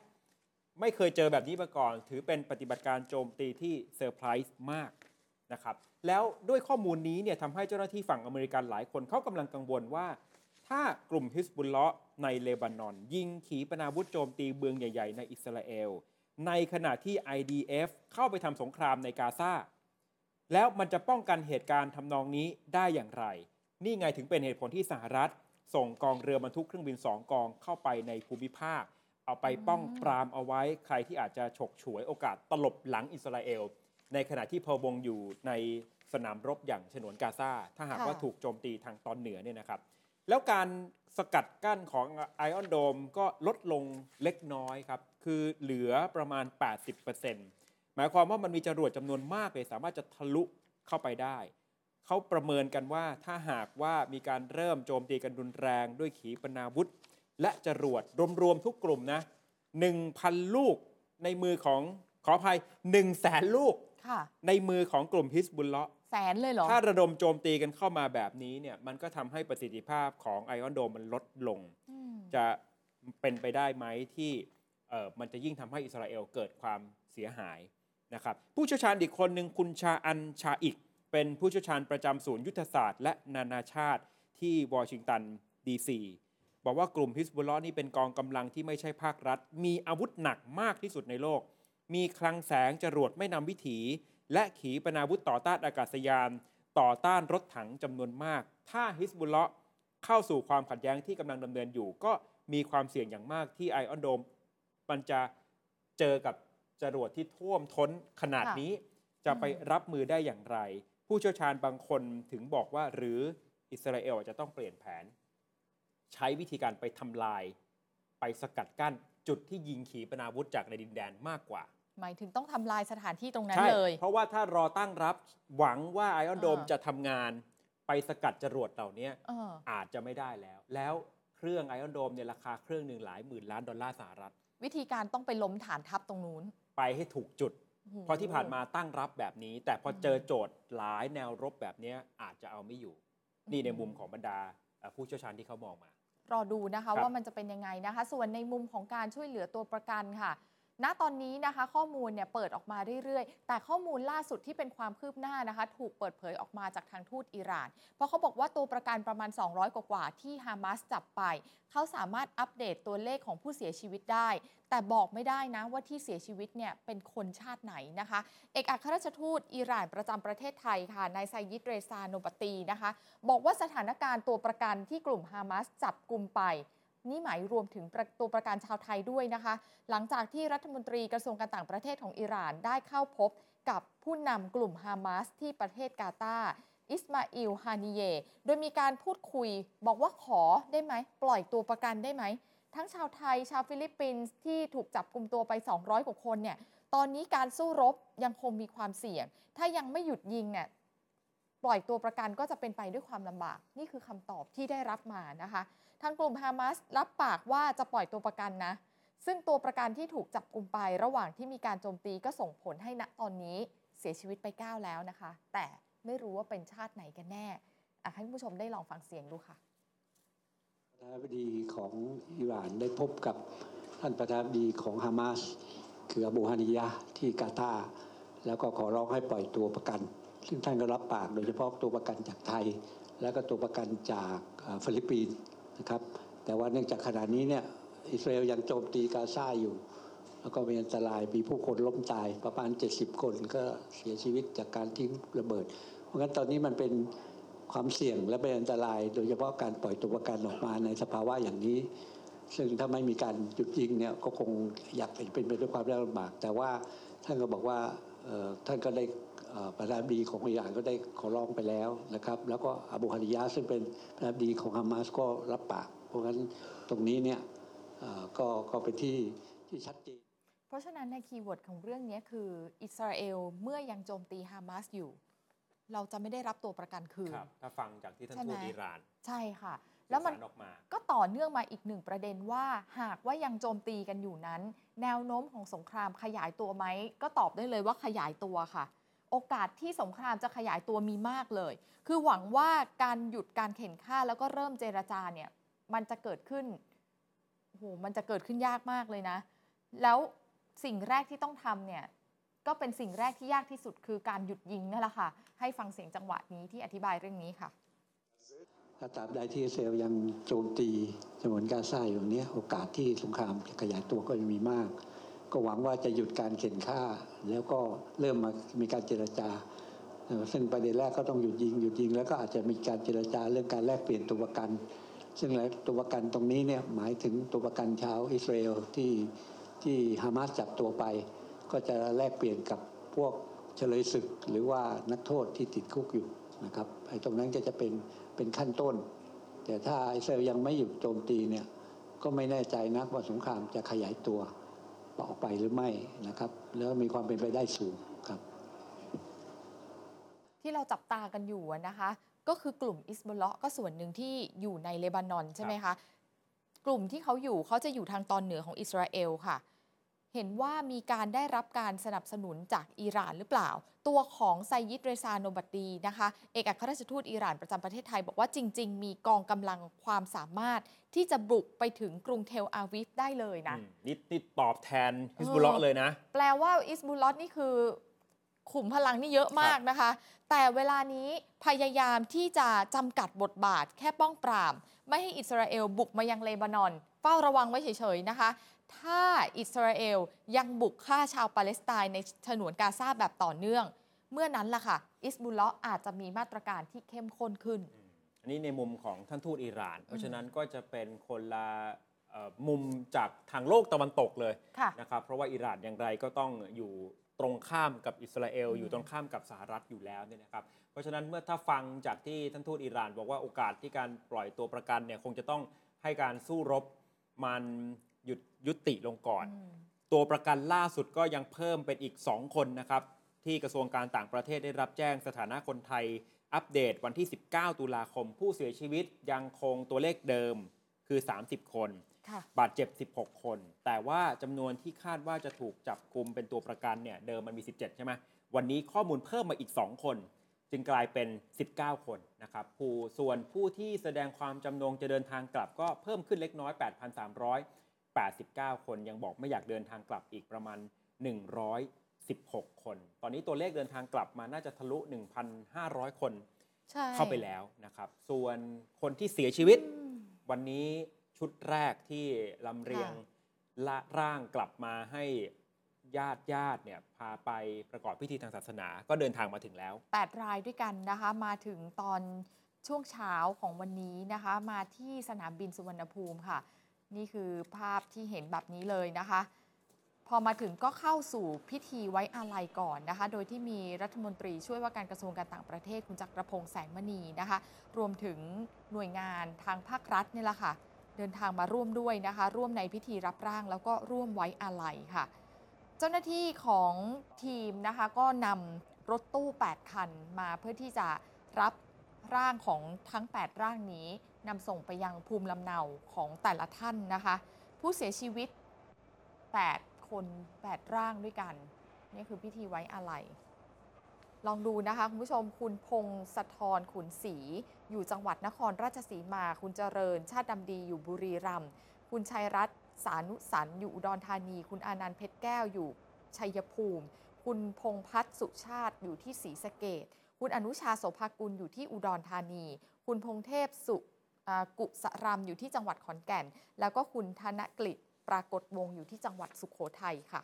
Speaker 2: ไม่เคยเจอแบบนี้มาก่อน ถือเป็นปฏิบัติการโจมตีที่เซอร์ไพรส์มาก นะครับแล้วด้วยข้อมูลนี้เนี่ยทำให้เจ้าหน้าที่ฝั่งอเมริกันหลายคนเขากำลังกังวลว่า ถ้ากลุ่มฮิสบุลเลาะในเลบานอน ยิงขีปนาวุธโจมตีเมืองใหญ่ ๆ ในอิสราเอล ในขณะที่ IDF เข้าไปทำสงครามในกาซาแล้วมันจะป้องกันเหตุการณ์ทำนองนี้ได้อย่างไร นี่ไงถึงเป็นเหตุผลที่สหรัฐ ส่งกองเรือบรรทุกเครื่องบินสองกองเข้าไปในภูมิภาค เอาไปป้องปรามเอาไว้ใครที่อาจจะฉกฉวยโอกาสตลบหลังอิสราเอล ในขณะที่พะวงอยู่ในสนามรบอย่างฉนวนกาซาถ้าหาก
Speaker 3: ค่ะ
Speaker 2: ว่าถูกโจมตีทางตอนเหนือเนี่ยนะครับ แล้วการสกัดกั้นของไอออนโดมก็ลดลงเล็กน้อยครับ คือเหลือประมาณ 80%หมายความว่ามันมีจรวดจำนวนมากเลยสามารถจะทะลุเข้าไปได้ เขาประเมินกันว่าถ้าหากว่ามีการเริ่มโจมตีกันรุนแรงด้วยขีปนาวุธ และจรวดรวมๆทุกกลุ่มนะ1,000 ลูกในมือของขออภัย1 0 0 0 0แสนลูก
Speaker 3: ค่ะ
Speaker 2: ในมือของกลุ่มฮิสบุลเลาะห์
Speaker 3: แสนเลยเหรอ
Speaker 2: ถ้าระดมโจมตีกันเข้ามาแบบนี้เนี่ยมันก็ทำให้ประสิทธิภาพของไอออนโดมมันลดลง
Speaker 3: อืม
Speaker 2: จะเป็นไปได้ไหมที่เอ่อมันจะยิ่งทำให้อิสราเอลเกิดความเสียหายนะครับผู้เชี่ยวชาญอีกคนหนึ่งคุณชาอันชาอิก เป็นผู้เชี่ยวชาญประจำศูนย์ยุทธศาสตร์ และนานาชาติที่วอชิงตันดีซีบอกว่ากลุ่มฮิสบุลเลาะห์นี่เป็นกองกำลังที่ไม่ใช่ภาครัฐ มีอาวุธหนักมากที่สุดในโลก มีคลังแสงจรวดไม่นำวิถี และขีปนาวุธต่อต้านอากาศยาน ต่อต้านรถถังจำนวนมาก ถ้าฮิสบุลเลาะห์เข้าสู่ความขัดแย้งที่กำลังดำเนินอยู่ ก็มีความเสี่ยงอย่างมากที่ไอออนโดมมันจะเจอกับจรวดที่ท่วมท้นขนาดนี้จะไปรับมือได้อย่างไร ผู้เชี่ยวชาญบางคนถึงบอกว่าหรืออิสราเอลอาจจะต้องเปลี่ยนแผน ใช้วิธีการไปทำลาย ไปสกัดกั้นจุดที่ยิงขีปนาวุธจากในดินแดนมากกว่า
Speaker 3: หมายถึงต้องทำลายสถานที่ตรงนั้น
Speaker 2: ใช่
Speaker 3: เลย
Speaker 2: เพราะว่าถ้ารอตั้งรับหวังว่าไอออนโดม
Speaker 3: อ่า
Speaker 2: จะทำงานไปสกัดจรวดเหล่านี้
Speaker 3: เออ
Speaker 2: อาจจะไม่ได้แล้ว แล้วเครื่องไอออนโดมเนี่ยราคาเครื่องหนึ่งหลายหมื่นล้านดอลลาร์สหรัฐ
Speaker 3: วิธีการต้องไปล้มฐานทัพตรงนู้น
Speaker 2: ไปให้ถูกจุด
Speaker 3: โอ้โห
Speaker 2: เพราะที่ผ่านมาตั้งรับแบบนี้ แต่พออ
Speaker 3: ม
Speaker 2: เจอโจทย์หลายแนวรบแบบเนี้ยอาจจะเอาไม่อยู่ นี่ในมุมของบรรดาเอ่อผู้เชี่ยวชาญที่เขามองมา
Speaker 3: รอดูนะคะ
Speaker 2: ครับ
Speaker 3: ว่ามันจะเป็นยังไงนะคะ ส่วนในมุมของการช่วยเหลือตัวประกันค่ะ ณตอนนี้นะคะข้อมูลเนี่ยเปิดออกมาเรื่อยๆ แต่ข้อมูลล่าสุดที่เป็นความคืบหน้านะคะถูกเปิดเผยออกมาจากทางทูตอิหร่าน เพราะเขาบอกว่าตัวประกันประมาณ 200 กว่าที่ฮามาสจับไป เขาสามารถอัปเดตตัวเลขของผู้เสียชีวิตได้ แต่บอกไม่ได้นะว่าที่เสียชีวิตเนี่ยเป็นคนชาติไหนนะคะ เอกอัครราชทูตอิหร่านประจำประเทศไทยค่ะนายไซยิดเรซานโนบตีนะคะ บอกว่าสถานการณ์ตัวประกันที่กลุ่มฮามาสจับกลุ่มไป นี่หมายรวมถึงตัวประกันชาวไทยด้วยนะคะ หลังจากที่รัฐมนตรีกระทรวงการต่างประเทศของอิหร่านได้เข้าพบกับผู้นำกลุ่มฮามาสที่ประเทศกาตาร์อิสมาอิลฮานิเย โดยมีการพูดคุย บอกว่าขอได้ไหม ปล่อยตัวประกันได้ไหม ทั้งชาวไทยชาวฟิลิปปินส์ที่ถูกจับกลุ่มตัวไป 200 กว่าคนเนี่ย ตอนนี้การสู้รบยังคงมีความเสี่ยง ถ้ายังไม่หยุดยิงเนี่ยปล่อยตัวประกันก็จะเป็นไปด้วยความลำบาก นี่คือคำตอบที่ได้รับมานะคะ ทางกลุ่มฮามาสรับปากว่าจะปล่อยตัวประกันนะ ซึ่งตัวประกันที่ถูกจับกลุ่มไประหว่างที่มีการโจมตีก็ส่งผลให้ณตอนนี้เสียชีวิตไป 9 แล้วนะคะ แต่ไม่รู้ว่าเป็นชาติไหนกันแน่อให้ผู้ชมได้ลองฟังเสียงดูค่ะ
Speaker 6: ประธานาธิบดีของอิหร่านได้พบกับท่านประธานาธิบดีของฮามาสคืออบูฮานิยะที่กาตาแล้วก็ขอร้องให้ปล่อยตัวประกัน ซึ่งท่านก็รับปากโดยเฉพาะตัวประกันจากไทย แล้วก็ตัวประกันจากฟิลิปปินส์ นะครับแต่ว่าเนื่องจากขณะนี้เนี่ยอิสราเอลยังโจมตีกาซาอยู่ แล้วก็มีอันตรายมีผู้คนล้มตายประมาณ 70 คนก็เสียชีวิตจากการทิ้งระเบิด เพราะงั้นตอนนี้มันเป็นความเสี่ยงและเป็นอันตราย โดยเฉพาะการปล่อยตัวประกันออกมาในสภาวะอย่างนี้ ซึ่งถ้าไม่มีการหยุดยิงเนี่ยก็คงอยากเป็นไปด้วยความยากลำบาก แต่ว่าท่านก็บอกว่าท่านก็ได้ ประธานาธิบดีของอิหร่านก็ได้ขอร้องไปแล้วนะครับ แล้วก็อบูฮานิยะห์ซึ่งเป็นประธานาธิบดีของฮามาสก็รับปาก เพราะงั้นตรงนี้เนี่ยเอ่อก็ก็เป็นที่ที่ชัดเจน
Speaker 3: เพราะฉะนั้นใน keyword ของเรื่องนี้คืออิสราเอลเมื่อยังโจมตีฮามาสอยู่ เราจะไม่ได้รับตัวประกันคืน
Speaker 2: ครับถ้าฟังจากที่ท่าน
Speaker 3: ใช่ไหม
Speaker 2: ทูตอิหร่าน
Speaker 3: ใช่ค่ะ แล้วมัน
Speaker 2: สื่อสารออกมา
Speaker 3: ก็ต่อเนื่องมาอีกหนึ่งประเด็นว่าหากว่ายังโจมตีกันอยู่นั้น แนวโน้มของสงครามขยายตัวไหมก็ตอบได้เลยว่าขยายตัวค่ะ โอกาสที่สงครามจะขยายตัวมีมากเลย คือหวังว่าการหยุดการเข็นฆ่าแล้วก็เริ่มเจรจาเนี่ยมันจะเกิดขึ้นโอ้โหมันจะเกิดขึ้นยากมากเลยนะ แล้วสิ่งแรกที่ต้องทำเนี่ยก็เป็นสิ่งแรกที่ยากที่สุดคือการหยุดยิงนั่นแหละค่ะ ให้ฟังเสียงจังหวะนี้ที่อธิบายเรื่องนี้ค่ะ
Speaker 6: ถ้าตราบใดที่เอลยังโจมตีฉนวนกาซาอยู่เนี้ยโอกาสที่สงครามจะขยายตัวก็ยังมีมาก ก็หวังว่าจะหยุดการเข็นฆ่า แล้วก็เริ่มมามีการเจรจา ซึ่งประเด็นแรกก็ต้องหยุดยิงหยุดยิง แล้วก็อาจจะมีการเจรจาเรื่องการแลกเปลี่ยนตัวประกัน ซึ่งแล้วตัวประกันตรงนี้เนี่ยหมายถึงตัวประกันชาวอิสราเอลที่ที่ฮามาสจับตัวไป ก็จะแลกเปลี่ยนกับพวกเฉลยศึกหรือว่านักโทษที่ติดคุกอยู่นะครับไอ้ตรงนั้นก็จะเป็นเป็นขั้นต้น แต่ถ้าอิสราเอลยังไม่หยุดโจมตีเนี่ยก็ไม่แน่ใจนักว่าสงครามจะขยายตัว ออกไปหรือไม่นะครับ แล้วมีความเป็นไปได้สูงครับ
Speaker 3: ที่เราจับตากันอยู่อะนะคะ ก็คือกลุ่มอิสบุลเลาะห์ก็ส่วนหนึ่งที่อยู่ในเลบานอนใช่ไหมคะ กลุ่มที่เขาอยู่เขาจะอยู่ทางตอนเหนือของอิสราเอลค่ะ เห็นว่ามีการได้รับการสนับสนุนจากอิหร่านหรือเปล่า ตัวของไซยิดเรซาโนบัตดีนะคะ เอกอัครราชทูตอิหร่านประจำประเทศไทย บอกว่าจริง ๆ มีกองกำลังความสามารถที่จะบุกไปถึงกรุงเทลอาวิฟได้เลยนะ
Speaker 2: อืมนี่นี่ตอบแทนฮิสบุลเลาะห์เลยนะ
Speaker 3: แปลว่าอิสบุลลอตนี่คือขุมพลังนี่เยอะมากนะคะ แต่เวลานี้พยายามที่จะจำกัดบทบาทแค่ป้องปราม ไม่ให้อิสราเอลบุกมายังเลบานอน เฝ้าระวังไว้เฉยๆนะคะ ถ้าอิสราเอลยังบุกฆ่าชาวปาเลสไตน์ในฉนวนกาซาแบบต่อเนื่อง เมื่อนั้นล่ะค่ะ อิสบุลเลาะห์อาจจะมีมาตรการที่เข้มข้นขึ้น
Speaker 2: อันนี้ในมุมของท่านทูตอิหร่าน เพราะฉะนั้นก็จะเป็นคนละเอ่อมุมจากทางโลกตะวันตกเลย
Speaker 3: ค่ะ
Speaker 2: นะครับ เพราะว่าอิหร่านอย่างไรก็ต้องอยู่ตรงข้ามกับอิสราเอล
Speaker 3: อืม
Speaker 2: อยู่ตรงข้ามกับสหรัฐอยู่แล้วเนี่ยนะครับ เพราะฉะนั้นเมื่อถ้าฟังจากที่ท่านทูตอิหร่าน บอกว่าโอกาสที่การปล่อยตัวประกันเนี่ยคงจะต้องให้การสู้รบมัน หยุดยุติลงก่อน
Speaker 3: อืม
Speaker 2: ตัวประกันล่าสุดก็ยังเพิ่มเป็นอีก 2 คนนะครับ ที่กระทรวงการต่างประเทศได้รับแจ้งสถานะคนไทย อัปเดตวันที่ 19 ตุลาคม ผู้เสียชีวิตยังคงตัวเลขเดิมคือ 30 คน
Speaker 3: ค่ะ
Speaker 2: บาดเจ็บ 16 คน แต่ว่าจำนวนที่คาดว่าจะถูกจับกลุ่มเป็นตัวประกันเนี่ยเดิมมันมี 17 ใช่ไหมวันนี้ข้อมูลเพิ่มมาอีก 2 คน จึงกลายเป็น 19 คนนะครับผู้ส่วนผู้ที่แสดงความจำนงจะเดินทางกลับก็เพิ่มขึ้นเล็กน้อย 8,389 คนยังบอกไม่อยากเดินทางกลับอีกประมาณ 116 คน ตอนนี้ตัวเลขเดินทางกลับมาน่าจะทะลุ 1,500 คน
Speaker 3: ใช่
Speaker 2: เข้าไปแล้วนะครับ ส่วนคนที่เสียชีวิต
Speaker 3: อืม
Speaker 2: วันนี้ชุดแรกที่ลำเรียง
Speaker 3: ค่ะ
Speaker 2: ละร่างกลับมาให้ญาติญาติเนี่ยพาไปประกอบพิธีทางศาสนาก็เดินทางมาถึงแล้ว
Speaker 3: 8 รายด้วยกันนะคะ มาถึงตอนช่วงเช้าของวันนี้นะคะ มาที่สนามบินสุวรรณภูมิค่ะ นี่คือภาพที่เห็นแบบนี้เลยนะคะ พอมาถึงก็เข้าสู่พิธีไว้อาลัยก่อนนะคะ โดยที่มีรัฐมนตรีช่วยว่าการกระทรวงการต่างประเทศคุณจักรพงษ์แสงมณีนะคะ รวมถึงหน่วยงานทางภาครัฐนี่แหละค่ะ เดินทางมาร่วมด้วยนะคะ ร่วมในพิธีรับร่างแล้วก็ร่วมไว้อาลัยค่ะ เจ้าหน้าที่ของทีมนะคะก็นำรถตู้ 8 คันมาเพื่อที่จะรับร่างของทั้ง 8 ร่างนี้ นำส่งไปยังภูมิลำเนาของแต่ละท่านนะคะ ผู้เสียชีวิต 8 คน 8 ร่างด้วยกัน นี่คือพิธีไว้อาลัยลองดูนะคะ คุณผู้ชมคุณพงศธรขุนศรีอยู่จังหวัดนครราชสีมา คุณเจริญ ชาติดำดีอยู่บุรีรัมย์คุณชัยรัตน์สานุสันอยู่อุดรธานี คุณอานันต์เพชรแก้วอยู่ชัยภูมิ คุณพงพัฒน์สุชาติอยู่ที่ศรีสะเกดคุณอนุชาโสภากุลอยู่ที่อุดรธานี คุณพงเทพสุ กุสรำอยู่ที่จังหวัดขอนแก่น แล้วก็คุณธนกฤษปรากฏวงอยู่ที่จังหวัดสุขโขทัยค่ะ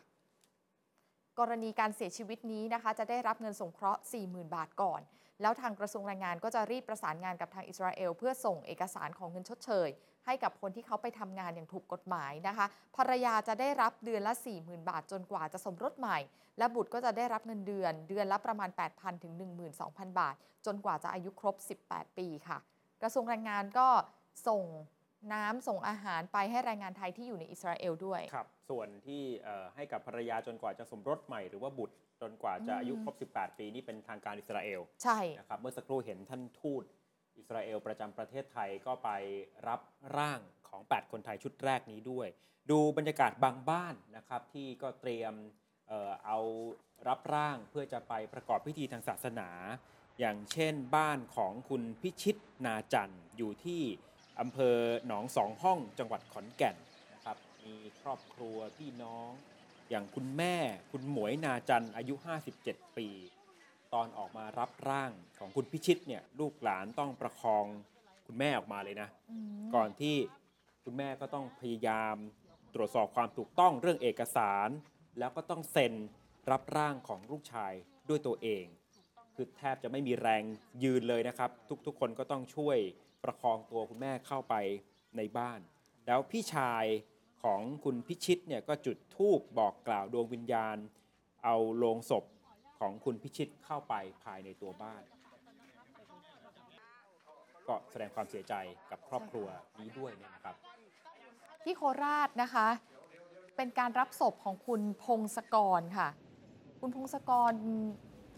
Speaker 3: กรณีการเสียชีวิตนี้นะคะ จะได้รับเงินสงเคราะห์ 40,000 บาทก่อน แล้วทางกระทรวงแรงงานก็จะรีบประสานงานกับทางอิสราเอล เพื่อส่งเอกสารของเงินชดเชย ให้กับคนที่เขาไปทำงานอย่างถูกกฎหมายนะคะภรรยาจะได้รับเดือนละ 40,000 บาทจนกว่าจะสมรสใหม่ และบุตรก็จะได้รับเงินเดือน เดือนละประมาณ 8,000 ถึง 12,000 บาท จนกว่าจะอายุครบ 18 ปีค่ะ กระทรวงแรงงานก็ส่งน้ำส่งอาหารไปให้แรงงานไทยที่อยู่ในอิสราเอลด้วย
Speaker 2: ครับ ส่วนที่เอ่อให้กับภรรยาจนกว่าจะสมรสใหม่หรือว่าบุตรจนกว่าจะ
Speaker 3: อืม
Speaker 2: อายุครบ 18 ปีนี่เป็นทางการอิสราเอล
Speaker 3: ใช่
Speaker 2: นะครับเมื่อสักครู่เห็นท่านทูตอิสราเอลประจำประเทศไทยก็ไปรับร่างของ 8 คนไทยชุดแรกนี้ด้วย ดูบรรยากาศบางบ้านนะครับที่ก็เตรียมเอ่อเอารับร่างเพื่อจะไปประกอบพิธีทางศาสนา อย่างเช่นบ้านของคุณพิชิตนาจันทร์อยู่ที่อำเภอหนองสองห้องจังหวัดขอนแก่นนะครับมีครอบครัวพี่น้อง อย่างคุณแม่คุณหมวยนาจันทร์อายุ 57 ปี ตอนออกมารับร่างของคุณพิชิตเนี่ยลูกหลานต้องประคองคุณแม่ออกมาเลยนะ
Speaker 3: อืม
Speaker 2: ก่อนที่คุณแม่ก็ต้องพยายามตรวจสอบความถูกต้องเรื่องเอกสาร แล้วก็ต้องเซ็นรับร่างของลูกชายด้วยตัวเอง คือแทบจะไม่มีแรงยืนเลยนะครับ ทุกๆ คนก็ต้องช่วยประคองตัวคุณแม่เข้าไปในบ้าน แล้วพี่ชายของคุณพิชิตเนี่ยก็จุดธูปบอกกล่าวดวงวิญญาณ เอาโลงศพของคุณพิชิตเข้าไปภายในตัวบ้าน ก็แสดงความเสียใจกับครอบครัวนี้ด้วยเนี่ยนะครับ
Speaker 3: ที่โคราชนะคะ เป็นการรับศพของคุณพงศกรค่ะ คุณพงศกร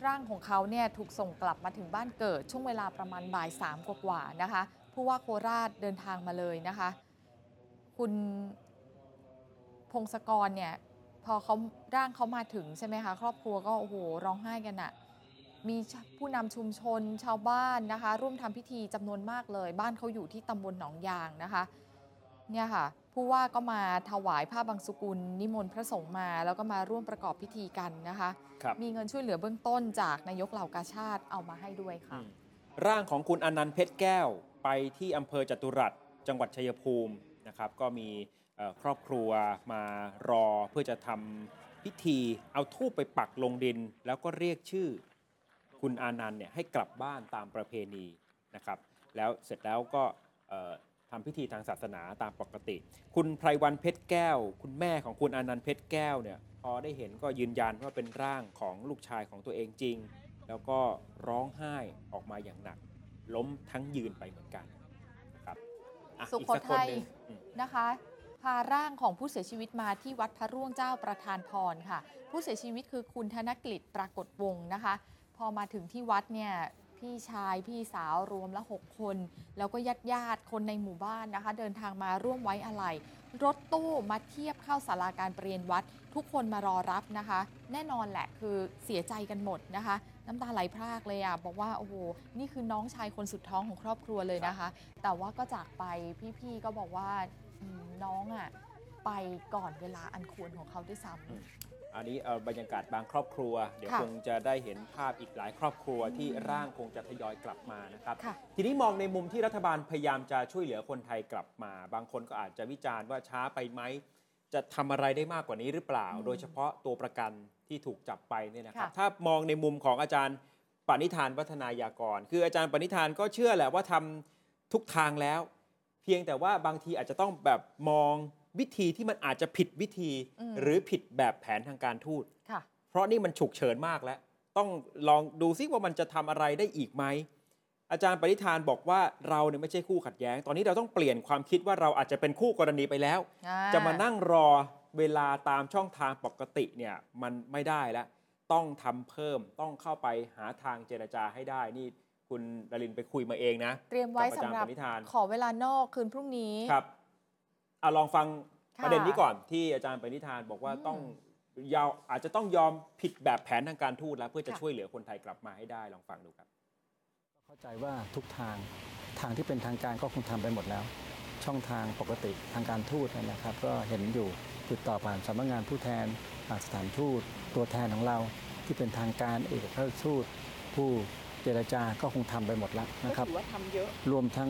Speaker 3: ร่างของเขาเนี่ยถูกส่งกลับมาถึงบ้านเกิดช่วงเวลาประมาณบ่ายสามกว่าๆนะคะผู้ว่าโคราชเดินทางมาเลยนะคะ คุณพงศกรเนี่ยพอเขาร่างเขามาถึงใช่ไหมคะครอบครัวก็โอ้โหร้องไห้กันอะมีผู้นำชุมชนชาวบ้านนะคะ ร่วมทำพิธีจำนวนมากเลย บ้านเขาอยู่ที่ตำบลหนองยางนะคะ เนี่ยค่ะ ผู้ว่าก็มาถวายผ้าบางสุกุล นิมนต์พระสงฆ์มา แล้วก็มาร่วมประกอบพิธีกันนะคะ
Speaker 2: ครับ
Speaker 3: มีเงินช่วยเหลือเบื้องต้นจากนายกเหล่ากาชาติเอามาให้ด้วยค่ะ
Speaker 2: อืมร่างของคุณอนันต์เพชรแก้วไปที่อำเภอจตุรัสจังหวัดชัยภูมินะครับก็มีเอ่อครอบครัวมารอเพื่อจะทำพิธีเอาทูบไปปักลงดิน แล้วก็เรียกชื่อคุณอานันต์เนี่ยให้กลับบ้านตามประเพณีนะครับ แล้วเสร็จแล้วก็เอ่อ ทำพิธีทางศาสนาตามปกติ คุณไพรวันเพชรแก้ว คุณแม่ของคุณอานันต์เพชรแก้วเนี่ยพอได้เห็นก็ยืนยันว่าเป็นร่างของลูกชายของตัวเองจริง แล้วก็ร้องไห้ออกมาอย่างหนัก ล้มทั้งยืนไปเหมือนกันนะครับอะ
Speaker 3: สุ
Speaker 2: อีก
Speaker 3: โข
Speaker 2: สักคน
Speaker 3: ทัย
Speaker 2: หนึ่งอืม
Speaker 3: นะคะพาร่างของผู้เสียชีวิตมาที่วัดพระร่วงเจ้าประธานพรค่ะ ผู้เสียชีวิตคือคุณธนกฤษปรากฏวงศ์นะคะ พอมาถึงที่วัดเนี่ย พี่ชายพี่สาวรวมละ 6 คน แล้วก็ญาติญาติคนในหมู่บ้านนะคะ เดินทางมาร่วมไว้อาลัยรถตู้มาเทียบเข้าศาลาการเปลี่ยนวัด ทุกคนมารอรับนะคะ แน่นอนแหละคือเสียใจกันหมดนะคะ น้ำตาไหลพรากเลยอะบอกว่าโอ้โหนี่คือน้องชายคนสุดท้องของครอบครัวเลยนะคะ แต่ว่าก็จากไปพี่ๆก็บอกว่าน้องอะไปก่อนเวลาอันควรของเขาด้วยซ้ำ
Speaker 2: อันนี้เอาบรรยากาศบางครอบครัว เดี๋ยว
Speaker 3: ค่ะ
Speaker 2: คงจะได้เห็นภาพอีกหลายครอบครัวที่ร่างคงจะทยอยกลับมานะครับ
Speaker 3: ค่ะ
Speaker 2: ทีนี้มองในมุมที่รัฐบาลพยายามจะช่วยเหลือคนไทยกลับมา บางคนก็อาจจะวิจารณ์ว่าช้าไปไหม จะทำอะไรได้มากกว่านี้หรือเปล่า
Speaker 3: อืม
Speaker 2: โดยเฉพาะตัวประกันที่ถูกจับไปเนี่ยนะครับ
Speaker 3: ค่ะ
Speaker 2: ถ้ามองในมุมของอาจารย์ปณิธานวัฒนายากร คืออาจารย์ปณิธานก็เชื่อแหละว่าทำทุกทางแล้ว เพียงแต่ว่าบางทีอาจจะต้องแบบมอง วิธีที่มันอาจจะผิดวิธี
Speaker 3: อืม
Speaker 2: หรือผิดแบบแผนทางการทูต
Speaker 3: ค่ะ
Speaker 2: เพราะนี่มันฉุกเฉินมากแล้ว ต้องลองดูซิว่ามันจะทำอะไรได้อีกไหมอาจารย์ปณิธานบอกว่าเราเนี่ยไม่ใช่คู่ขัดแย้ง ตอนนี้เราต้องเปลี่ยนความคิดว่าเราอาจจะเป็นคู่กรณีไปแล้ว
Speaker 3: อ่
Speaker 2: จะมานั่งรอเวลาตามช่องทางปกติเนี่ยมันไม่ได้แล้ว ต้องทำเพิ่มต้องเข้าไปหาทางเจรจาให้ได้นี่คุณดารินไปคุยมาเองนะ
Speaker 3: เตรียมไว้
Speaker 2: กับอาจารย์
Speaker 3: สำหรับ
Speaker 2: ปณิธาน
Speaker 3: ขอเวลานอกคืนพรุ่งนี้
Speaker 2: ครับ เอาลองฟัง
Speaker 3: ค่ะ
Speaker 2: ประเด็นนี้ก่อนที่อาจารย์ปณิธานบอกว่า
Speaker 3: อืม
Speaker 2: ต้องยาวอาจจะต้องยอมผิดแบบแผนทางการทูตแล้วเพื่อจะ
Speaker 3: ค่ะ
Speaker 2: ช่วยเหลือคนไทยกลับมาให้ได้ลองฟังดูครับ
Speaker 7: เข้าใจว่าทุกทางทางที่เป็นทางการก็คงทำไปหมดแล้ว ช่องทางปกติทางการทูตนะครับ ก็เห็นอยู่ติดต่อผ่านสำนักงานผู้แทนผ่านสถานทูต ตัวแทนของเราที่เป็นทางการเอกอัครราชทูต ผู้เจรจาก็คงทำไปหมดแล้วนะครับ
Speaker 3: ถือว่าทำเยอะ
Speaker 7: รวมทั้ง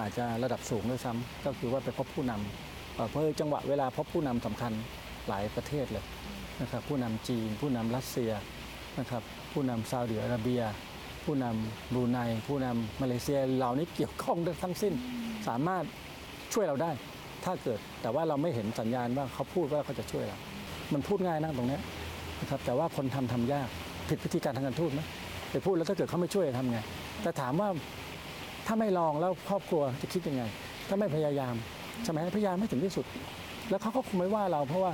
Speaker 7: อาจจะระดับสูงด้วยซ้ำก็คือว่าไปพบผู้นำเอ่อเพราะจังหวะเวลาพบผู้นำสำคัญหลายประเทศเลยนะครับผู้นำจีน ผู้นำรัสเซียนะครับผู้นำซาอุดิอาระเบีย ผู้นำบรูไนผู้นำมาเลเซียเหล่านี้เกี่ยวข้องทั้งสิ้น สามารถช่วยเราได้ ถ้าเกิดแต่ว่าเราไม่เห็นสัญญาณว่าเขาพูดว่าเขาจะช่วยเรา มันพูดง่ายนะตรงนี้นะครับแต่ว่าคนทำทำยากผิดวิธีการทางการทูตไหมไปพูดแล้วถ้าเกิดเขาไม่ช่วยทำไงแต่ถามว่า ถ้าไม่ลองแล้วครอบครัวจะคิดยังไง ถ้าไม่พยายามใช่ไหมพยายามไม่ถึงที่สุด แล้วเขาก็คงไม่ว่าเราเพราะว่า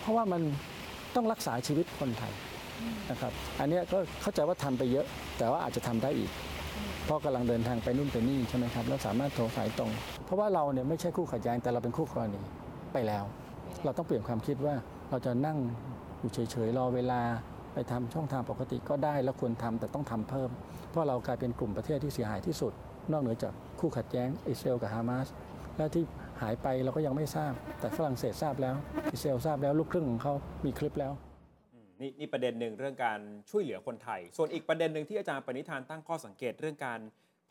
Speaker 7: เพราะว่ามันต้องรักษาชีวิตคนไทยนะครับ อันเนี้ยก็เข้าใจว่าทำไปเยอะ แต่ว่าอาจจะทำได้อีก เพราะกำลังเดินทางไปนู่นไปนี่ใช่ไหมครับแล้วสามารถโทรสายตรง เพราะว่าเราเนี่ยไม่ใช่คู่ขัดแย้งแต่เราเป็นคู่กรณีไปแล้ว เราต้องเปลี่ยนความคิดว่าเราจะนั่งอยู่เฉยๆรอเวลาไปทำช่องทางปกติก็ได้แล้วควรทำแต่ต้องทำเพิ่ม เพราะเรากลายเป็นกลุ่มประเทศที่เสียหายที่สุด นอกเหนือจากคู่ขัดแย้งอิสราเอลกับฮามาสและที่หายไปเราก็ยังไม่ทราบ แต่ฝรั่งเศสทราบแล้วอิสราเอลทราบแล้วลูกครึ่งของเขามีคลิปแล้ว
Speaker 2: อืมนี่นี่ประเด็นหนึ่งเรื่องการช่วยเหลือคนไทย ส่วนอีกประเด็นหนึ่งที่อาจารย์ปณิธานตั้งข้อสังเกตเรื่องการ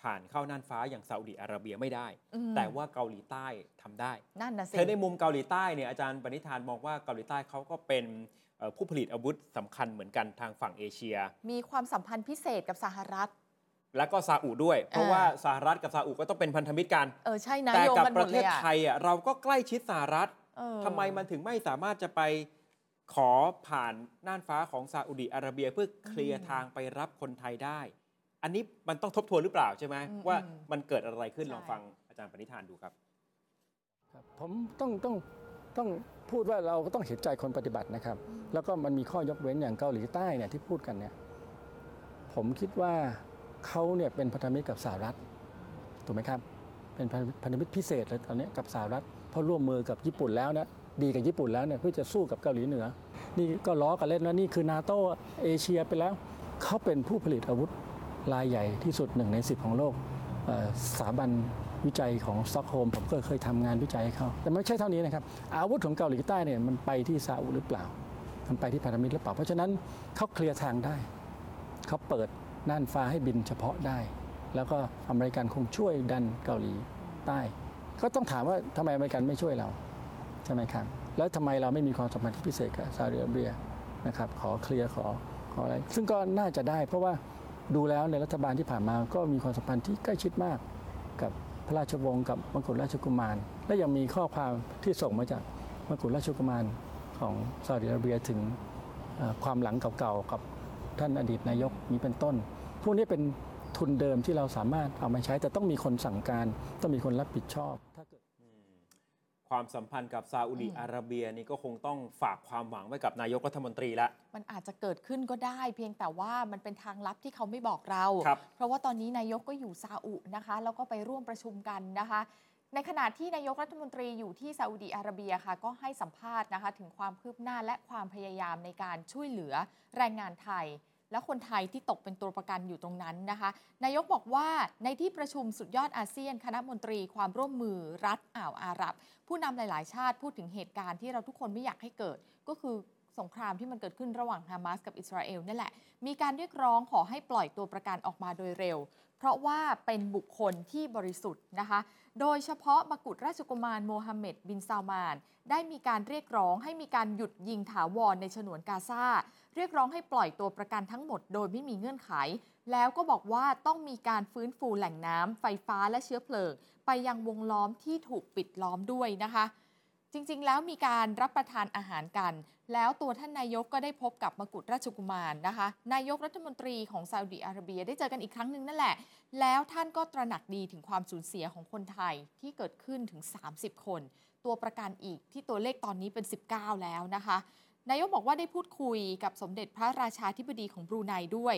Speaker 2: ผ่านเข้าน่านฟ้าอย่างซาอุดิอาระเบียไม่ได้
Speaker 3: อืม
Speaker 2: แต่ว่าเกาหลีใต้ทำได้
Speaker 3: นั่นนะสิ
Speaker 2: เธอในมุมเกาหลีใต้เนี่ยอาจารย์ปณิธานมองว่าเกาหลีใต้เขาก็เป็นเอ่อผู้ผลิตอาวุธสำคัญเหมือนกันทางฝั่งเอเชีย
Speaker 3: มีความสัมพันธ์พิเศษกับสหรัฐ
Speaker 2: และก็ซาอุด้วย เพราะ
Speaker 3: อ่า
Speaker 2: ว่าสหรัฐกับซาอุก็ต้องเป็นพันธมิตรกัน
Speaker 3: เออใช่นะ
Speaker 2: แต่
Speaker 3: โยง
Speaker 2: กับ
Speaker 3: กันห
Speaker 2: ป
Speaker 3: ม
Speaker 2: ระ
Speaker 3: ด
Speaker 2: เท
Speaker 3: เลย
Speaker 2: ศ
Speaker 3: อะ
Speaker 2: ไทยอะเราก็ใกล้ชิดสหรัฐ
Speaker 3: เออ
Speaker 2: ทำไมมันถึงไม่สามารถจะไปขอผ่านน่านฟ้าของซาอุดิอาระเบียเพื่อเคลียร์ทางไปรับคนไทยได้ อันนี้มันต้องทบทวนหรือเปล่าใช่ไหม
Speaker 3: อืม
Speaker 2: ว่า
Speaker 3: อืม
Speaker 2: มันเกิดอะไรขึ้น
Speaker 3: ใช่
Speaker 2: ลองฟังอาจารย์ปณิธานดูครับ
Speaker 7: ครับ ผมต้องต้องต้องพูดว่าเราก็ต้องเห็นใจคนปฏิบัตินะครับ แล้วก็มันมีข้อยกเว้นอย่างเกาหลีใต้เนี่ยที่พูดกันเนี่ย ผมคิดว่า เขาเนี่ยเป็นพันธมิตรกับสหรัฐถูกไหมครับ เป็นพันธมิตรพิเศษเลยตอนนี้กับสหรัฐเพราะร่วมมือกับญี่ปุ่นแล้วนะดีกับญี่ปุ่นแล้วเนี่ยเพื่อจะสู้กับเกาหลีเหนือ นี่ก็ล้อกันเล่นว่านี่คือนาโตเอเชียไปแล้วเขาเป็นผู้ผลิตอาวุธรายใหญ่ที่สุดหนึ่งในสิบของโลกสถาบันวิจัยของสตอกโฮล์มผมก็เคยทำงานวิจัยเขาแต่ไม่ใช่เท่านี้นะครับ อาวุธของเกาหลีใต้เนี่ยมันไปที่ซาอุหรือเปล่า มันไปที่พันธมิตรหรือเปล่า เพราะฉะนั้นเขาเคลียร์ทางได้เขาเปิด น่านฟ้าให้บินเฉพาะได้ แล้วก็อเมริกันคงช่วยดันเกาหลีใต้ ก็ต้องถามว่าทำไมอเมริกันไม่ช่วยเราใช่ไหมครับแล้วทำไมเราไม่มีความสัมพันธ์ที่พิเศษกับซาอุดิอาระเบียนะครับขอเคลียร์ขอขออะไร ซึ่งก็น่าจะได้เพราะว่าดูแล้วในรัฐบาลที่ผ่านมาก็มีความสัมพันธ์ที่ใกล้ชิดมาก กับพระราชวงศ์กับมกุฎราชกุมาร และยังมีข้อความที่ส่งมาจากมกุฎราชกุมารของซาอุดิอาระเบียถึงความหลังเก่าๆกับท่านอดีตนายกนี้เป็นต้น พวกนี้เป็นทุนเดิมที่เราสามารถเอามาใช้แต่ต้องมีคนสั่งการต้องมีคนรับผิดชอบ ถ้าเกิด
Speaker 2: ความสัมพันธ์กับซาอุดีอาระเบียนี่ก็คงต้องฝากความหวังไว้กับนายกรัฐมนตรีละ
Speaker 3: มันอาจจะเกิดขึ้นก็ได้ เพียงแต่ว่ามันเป็นทางลับที่เขาไม่บอกเรา
Speaker 2: ครับ
Speaker 3: เพราะว่าตอนนี้นายกก็อยู่ซาอุนะคะ แล้วก็ไปร่วมประชุมกันนะคะ ในขณะที่นายกรัฐมนตรีอยู่ที่ซาอุดีอาระเบียค่ะ ก็ให้สัมภาษณ์นะคะ ถึงความคืบหน้าและความพยายามในการช่วยเหลือแรงงานไทย และคนไทยที่ตกเป็นตัวประกันอยู่ตรงนั้นนะคะ นายกบอกว่าในที่ประชุมสุดยอดอาเซียน คณะมนตรีความร่วมมือรัฐอ่าวอาหรับ ผู้นำหลาย ๆ ชาติพูดถึงเหตุการณ์ที่เราทุกคนไม่อยากให้เกิด ก็คือสงครามที่มันเกิดขึ้นระหว่างฮามาสกับอิสราเอลนั่นแหละ มีการเรียกร้องขอให้ปล่อยตัวประกันออกมาโดยเร็ว เพราะว่าเป็นบุคคลที่บริสุทธิ์นะคะ โดยเฉพาะมกุฎราชกุมารโมฮัมเหม็ดบินซาลมาน ได้มีการเรียกร้องให้มีการหยุดยิงถาวรในฉนวนกาซา เรียกร้องให้ปล่อยตัวประกันทั้งหมดโดยไม่มีเงื่อนไข แล้วก็บอกว่าต้องมีการฟื้นฟูแหล่งน้ำไฟฟ้าและเชื้อเพลิง ไปยังวงล้อมที่ถูกปิดล้อมด้วยนะคะ จริงๆ แล้วมีการรับประทานอาหารกัน แล้วตัวท่านนายกก็ได้พบกับมกุฎราชกุมารนะคะ นายกรัฐมนตรีของซาอุดิอาระเบียได้เจอกันอีกครั้งหนึ่งนั่นแหละ แล้วท่านก็ตระหนักดีถึงความสูญเสียของคนไทยที่เกิดขึ้นถึง 30 คน ตัวประกันอีกที่ตัวเลขตอนนี้เป็น 19 แล้วนะคะ นายกบอกว่าได้พูดคุยกับสมเด็จพระราชาธิบดีของบรูไนด้วย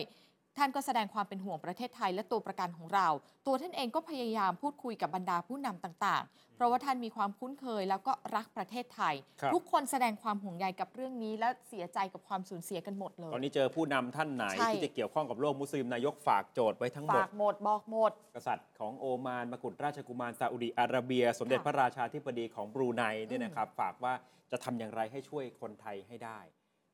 Speaker 3: ท่านก็แสดงความเป็นห่วงประเทศไทยและตัวประกันของเรา ตัวท่านเองก็พยายามพูดคุยกับบรรดาผู้นำต่าง เพราะว่าท่านมีความคุ้นเคย แล้วก็รักประเทศไทย
Speaker 2: ครับ
Speaker 3: ทุกคนแสดงความห่วงใยกับเรื่องนี้ และเสียใจกับความสูญเสียกันหมดเลย
Speaker 2: ตอนนี้เจอผู้นำท่านไหน
Speaker 3: ใช่
Speaker 2: ที่จะเกี่ยวข้องกับโลกมุสลิมนายกฝากโจทย์ไว้ทั้งหมด
Speaker 3: ฝากหมดบอกหมด
Speaker 2: กษัตริย์ของโอมานมกุฎราชกุมารซาอุดีอาระเบีย สมเด็จ
Speaker 3: ค่ะ
Speaker 2: พระราชาธิบดีของบรูไนเนี่ย
Speaker 3: อืม
Speaker 2: นะครับฝากว่าจะทำอย่างไรให้ช่วยคนไทยให้ได้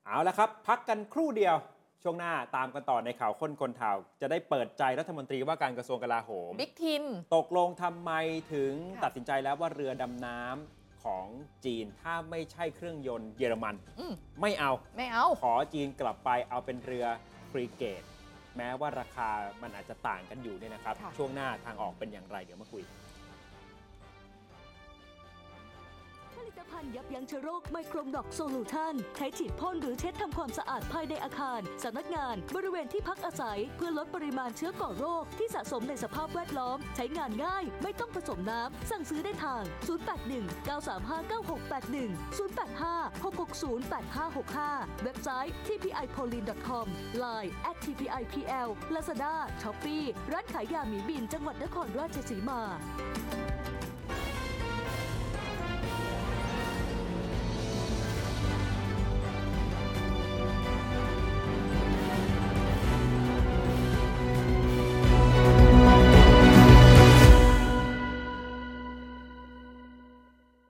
Speaker 2: เอาละครับ พักกันครู่เดียว ช่วงหน้าตามกันต่อในข่าวค้นคนข่าว จะได้เปิดใจรัฐมนตรีว่าการกระทรวงกลาโหม
Speaker 3: บิ๊กทิน
Speaker 2: ตกลงทำไมถึง
Speaker 3: ค่ะ
Speaker 2: ตัดสินใจแล้วว่าเรือดำน้ำของจีนถ้าไม่ใช่เครื่องยนต์เยอรมัน
Speaker 3: อืม
Speaker 2: ไม่เอา
Speaker 3: ไม่เอา
Speaker 2: ขอจีนกลับไปเอาเป็นเรือฟรีเกต แม้ว่าราคามันอาจจะต่างกันอยู่เนี่ยนะครับ
Speaker 3: ค่ะ
Speaker 2: ช่วงหน้าทางออกเป็นอย่างไรเดี๋ยวมาคุย
Speaker 8: ผลิ ตภัณฑ์ยับยั้งเชื้อโรคไมโครดอก solutionใช้ฉีดพ่นหรือเช็ดทำความสะอาดภายในอาคารสำนักงาน บริเวณที่พักอาศัย เพื่อลดปริมาณเชื้อก่อโรค ที่สะสมในสภาพแวดล้อม ใช้งานง่าย ไม่ต้องผสมน้ำ สั่งซื้อได้ทาง 081 935 9681 085 660 8565 เว็บไซต์ tpipolene.com line at tpipl lazada shopee ร้านขายยาหมีบินจังหวัดนครราชสีมา